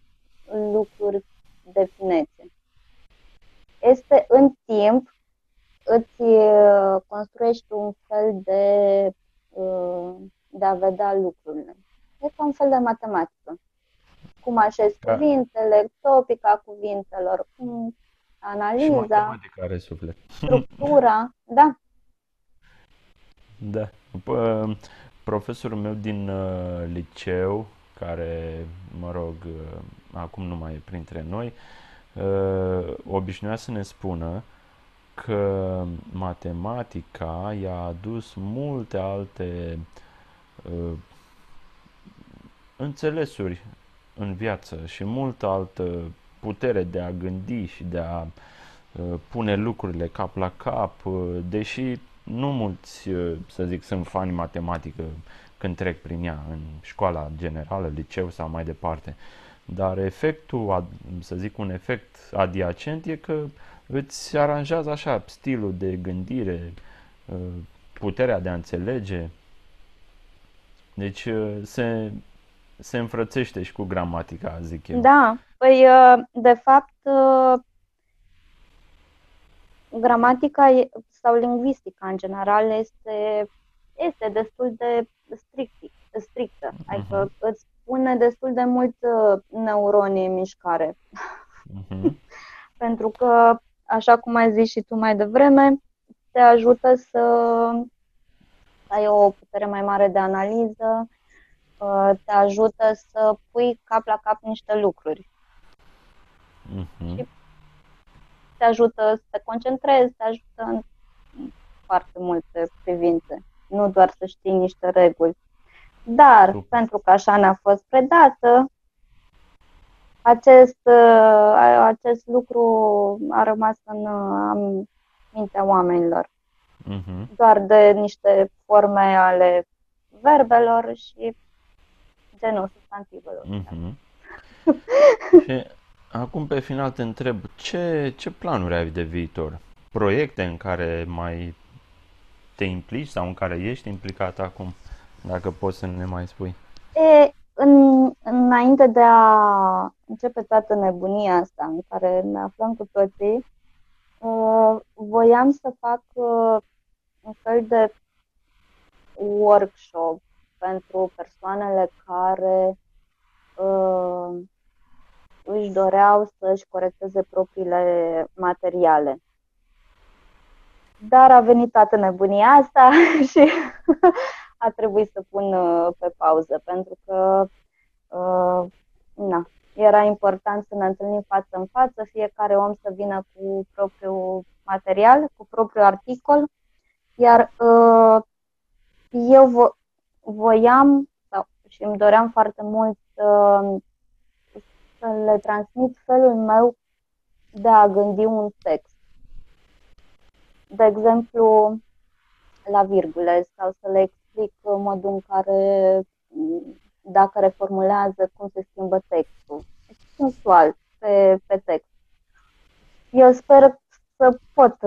lucruri de finețe. Este în timp îți uh, construiești un fel de, uh, de a vedea lucrurile. E ca un fel de matematică. Cum așezi da. cuvintele, topica cuvintelor, cum analiza, are suflet. structura, da. Da. P- profesorul meu din uh, liceu, care, mă rog, uh, acum nu mai e printre noi, uh, obișnuia să ne spună că matematica i-a adus multe alte uh, înțelesuri în viață și multă altă putere de a gândi și de a uh, pune lucrurile cap la cap, uh, deși nu mulți, uh, să zic, sunt fani matematică când trec prin ea în școala generală, liceu sau mai departe. Dar efectul, să zic, un efect adiacent e că îți aranjează așa stilul de gândire, puterea de a înțelege. Deci se, se înfrățește și cu gramatica, zic eu. Da, păi de fapt gramatica sau lingvistica în general este, este destul de strict, strictă, uh-huh. adică îți pune destul de mult neuroni în mișcare. Uh-huh. Pentru că, așa cum ai zis și tu mai devreme, te ajută să ai o putere mai mare de analiză, Uh, te ajută să pui cap la cap niște lucruri. Uh-huh. Și te ajută să te concentrezi, te ajută în foarte multe privințe, nu doar să știi niște reguli. Dar, uh. pentru că așa ne-a fost predată, acest, uh, acest lucru a rămas în mintea oamenilor. Uh-huh. Doar de niște forme ale verbelor și genul substantivelor. Mm-hmm. și acum pe final te întreb, ce, ce planuri ai de viitor? Proiecte în care mai te implici sau în care ești implicat acum, dacă poți să ne mai spui? E, în, înainte de a începe toată nebunia asta în care ne aflăm cu toții, uh, voiam să fac uh, un fel de workshop pentru persoanele care uh, își doreau să-și corecteze propriile materiale. Dar a venit toată nebunia asta și a trebuit să pun uh, pe pauză, pentru că uh, na, era important să ne întâlnim față în față, fiecare om să vină cu propriul material, cu propriul articol, iar uh, eu voiam sau, și îmi doream foarte mult să, să le transmit felul meu de a gândi un text. De exemplu, la virgule sau să le explic modul în care, dacă reformulează, cum se schimbă textul. Sensual, pe, pe text. Eu sper să pot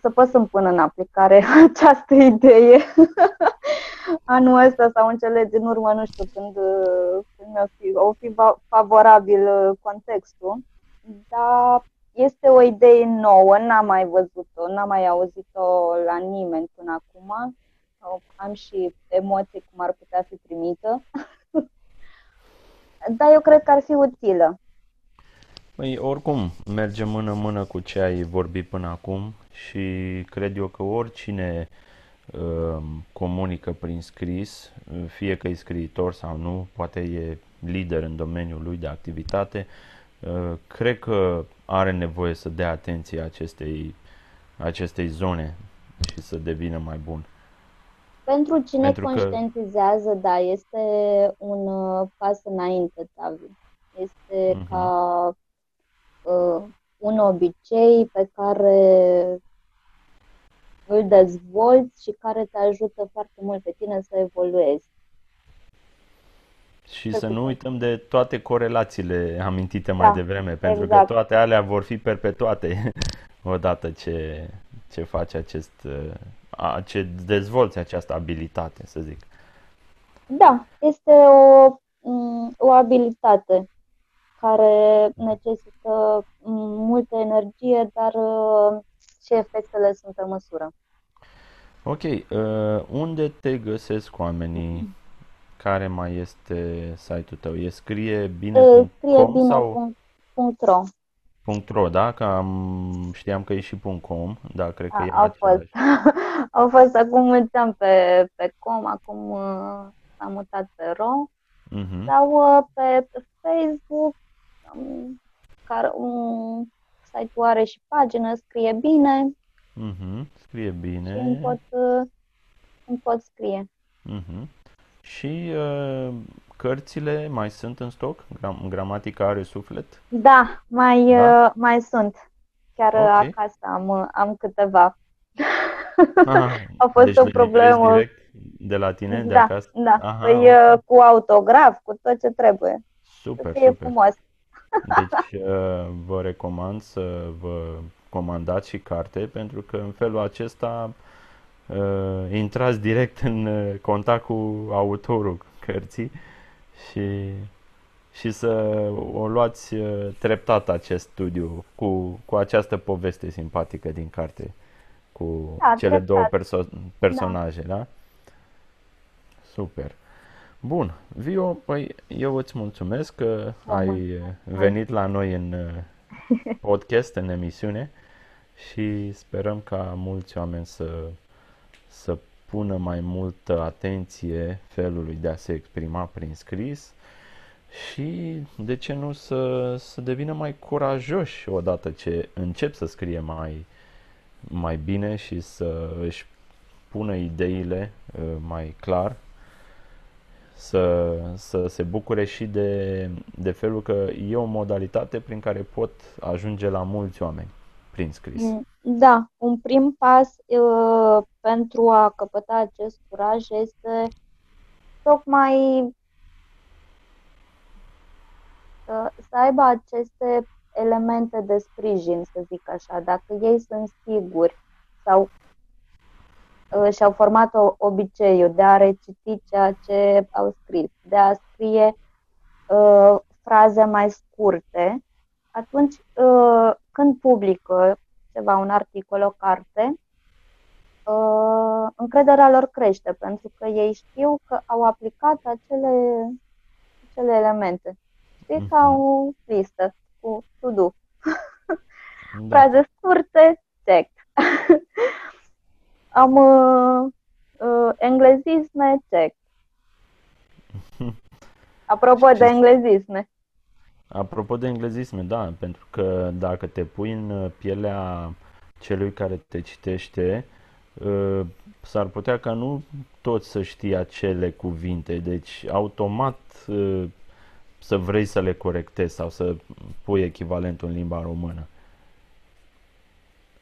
să pot să-mi pun în aplicare această idee anul ăsta sau în cele din urmă, nu știu, când, când o fi, o fi favorabil uh, contextul. Dar este o idee nouă, n-am mai văzut-o, n-am mai auzit-o la nimeni până acum. Am și emoții cum ar putea fi primită. Dar eu cred că ar fi utilă. Păi, oricum, merge mână-mână cu ce ai vorbit până acum și cred eu că oricine uh, comunică prin scris, fie că e scriitor sau nu, poate e lider în domeniul lui de activitate, uh, cred că are nevoie să dea atenție acestei, acestei zone și să devină mai bun. Pentru cine Pentru conștientizează, că... da, este un uh, pas înainte, Tavi. Este uh-huh. ca uh, un obicei pe care îl dezvolți și care te ajută foarte mult pe tine să evoluezi. Și să nu uităm de toate corelațiile amintite mai da, devreme, pentru exact. că toate alea vor fi perpetuate odată ce, ce faci acest, a, ce dezvolți această abilitate, să zic. Da, este o, o abilitate care necesită multă energie, dar uh, și efectele sunt pe măsură. Ok, uh, unde te găsesc oamenii? Care mai este site-ul tău? E scrie bine.ro? Scrie bine.ro .ro, da? Că am, știam că e și .com, da, cred că A, e au fost. același. Au fost acum mulți ani pe, pe com, acum uh, s-a mutat pe ro. Mhm, Sau uh, pe Facebook, um, care un site-ul are și pagină, scrie bine mhm, Scrie și îmi bine. pot, uh, îmi pot scrie. Mhm. Și uh, cărțile mai sunt în stoc? Gram- gramatica are suflet? Da, mai, Da? uh, mai sunt. Chiar uh, Ok. acasă am, uh, am câteva. Aha, A fost deci o le livrezi problemă. direct de la tine, de Da, acasă? da. Aha, Păi ok. uh, cu autograf, cu tot ce trebuie. Să Super, fie super. frumos. Deci uh, vă recomand să vă comandați și carte pentru că în felul acesta uh, intrați direct în uh, contact cu autorul cărții și, și să o luați uh, treptat acest studiu cu, cu această poveste simpatică din carte cu Da, cele două treptat. perso- Da. personaje, da? Super. Bun, Vio, păi eu îți mulțumesc că Vă ai mulțumesc. venit la noi în uh, podcast, în emisiune și sperăm ca mulți oameni să, să pună mai multă atenție felului de a se exprima prin scris și, de ce nu, să, să devină mai curajoși odată ce încep să scrie mai, mai bine și să își pună ideile uh, mai clar să, să se bucure și de, de felul că e o modalitate prin care pot ajunge la mulți oameni prin scris. Mm, Da, un prim pas uh, pentru a căpăta acest curaj este tocmai uh, să aibă aceste elemente de sprijin, să zic așa. Dacă ei sunt siguri sau uh, și-au format o, obiceiul de a reciti ceea ce au scris, de a scrie uh, fraze mai scurte, atunci uh, când publică ceva, un articol, o carte, uh, încrederea lor crește pentru că ei știu că au aplicat acele, acele elemente. Știi, ca Mhm. o listă cu to-do. Da. Fraze scurte, check. Am uh, uh, englezisme, check. Apropo de Și- englezisme, Apropo de englezisme, da, pentru că dacă te pui în pielea celui care te citește, uh, s-ar putea ca nu toți să știe acele cuvinte, deci automat uh, să vrei să le corectezi sau să pui echivalentul în limba română.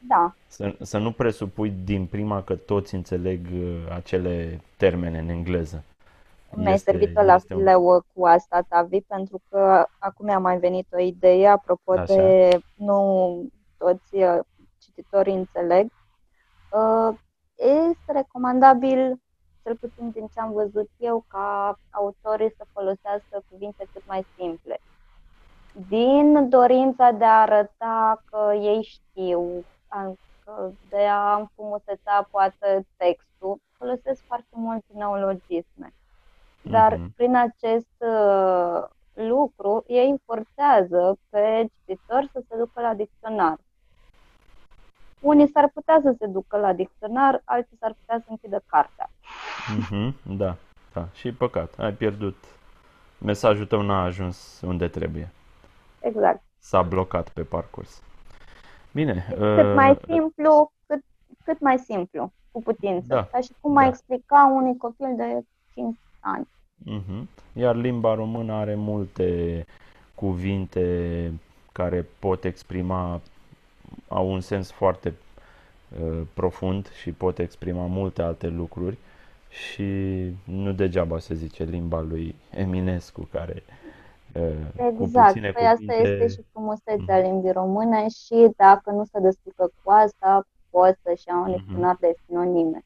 Da, Să, să nu presupui din prima că toți înțeleg uh, acele termene în engleză. Mi-ai Este, servit-o la este un... fileu cu asta, Tavi, pentru că acum mi-a mai venit o idee apropo Așa. de nu toți uh, cititorii înțeleg. Uh, Este recomandabil, cel puțin din ce am văzut eu, ca autorii să folosească cuvinte cât mai simple. Din dorința de a arăta că ei știu, a- că de a înfrumuseța poate textul, folosesc foarte multe neologisme. Dar Mhm. prin acest uh, lucru, ei forțează pe cititor să se ducă la dicționar. Unii s-ar putea să se ducă la dicționar, alții s-ar putea să închidă cartea. Mhm, da, da. Și păcat, ai pierdut. Mesajul tău n-a ajuns unde trebuie. Exact. S-a blocat pe parcurs. Bine, Cât mai uh, simplu, cât, cât mai simplu, cu putință. Da, Ca și cum ai da. explica unui copil de 5 ani. mhm. Iar limba română are multe cuvinte care pot exprima, au un sens foarte uh, profund și pot exprima multe alte lucruri și nu degeaba se zice limba lui Eminescu care uh, cu Exact. puține Păi asta cuvinte este și frumusețea limbii române și dacă nu se descurcă cu asta, poți să-și ia un Mhm. dicționar de sinonime.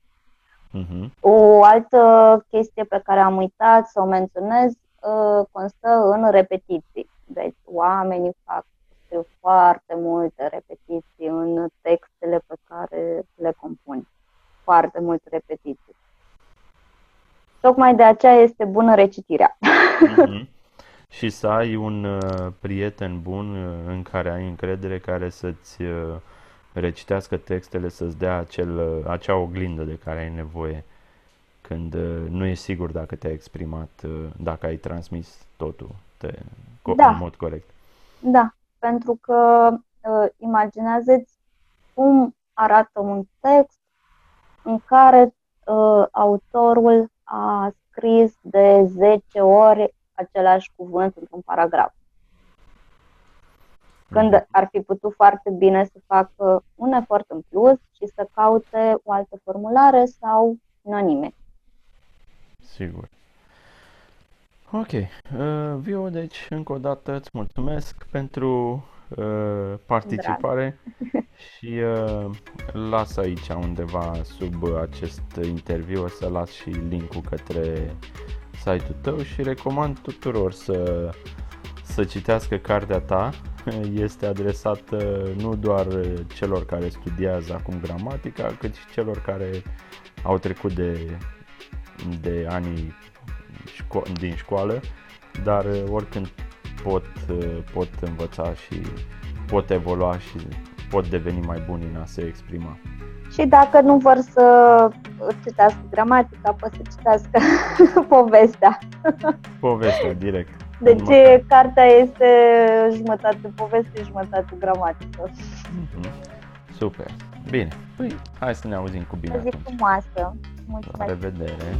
Mhm, O altă chestie pe care am uitat să o menționez uh, constă în repetiții. Deci oamenii fac scriu foarte multe repetiții în textele pe care le compun. Foarte multe repetiții. Tocmai de aceea este bună recitirea. mhm. și să ai un uh, prieten bun uh, în care ai încredere, care să-ți uh, recitească textele, să-ți dea acel, uh, acea oglindă de care ai nevoie când uh, nu e sigur dacă te-ai exprimat, uh, dacă ai transmis totul te, co- Da. în mod corect. Da, pentru că uh, imaginează-ți cum arată un text în care uh, autorul a scris de 10 ori același cuvânt într-un paragraf. Când ar fi putut foarte bine să facă un efort în plus și să caute o altă formulare sau sinonime. Sigur. Ok. Uh, Vio, deci încă o dată îți mulțumesc pentru uh, participare și uh, las aici undeva sub acest interviu, o să las și linkul către site-ul tău și recomand tuturor să, să citească cartea ta. Este adresată nu doar celor care studiază acum gramatica, cât și celor care au trecut de, de anii șco- din școală, dar uh, oricând pot, uh, pot învăța și pot evolua și pot deveni mai buni în a se exprima. Și dacă nu vor să citească gramatica, pot să citească povestea. Povestea direct. Deci Următoare. cartea este jumătate poveste, jumătate gramatică. Mhm. Super. Bine. Păi, hai să ne auzim cu bine O zi atunci. frumoasă. La Mulțumesc. revedere.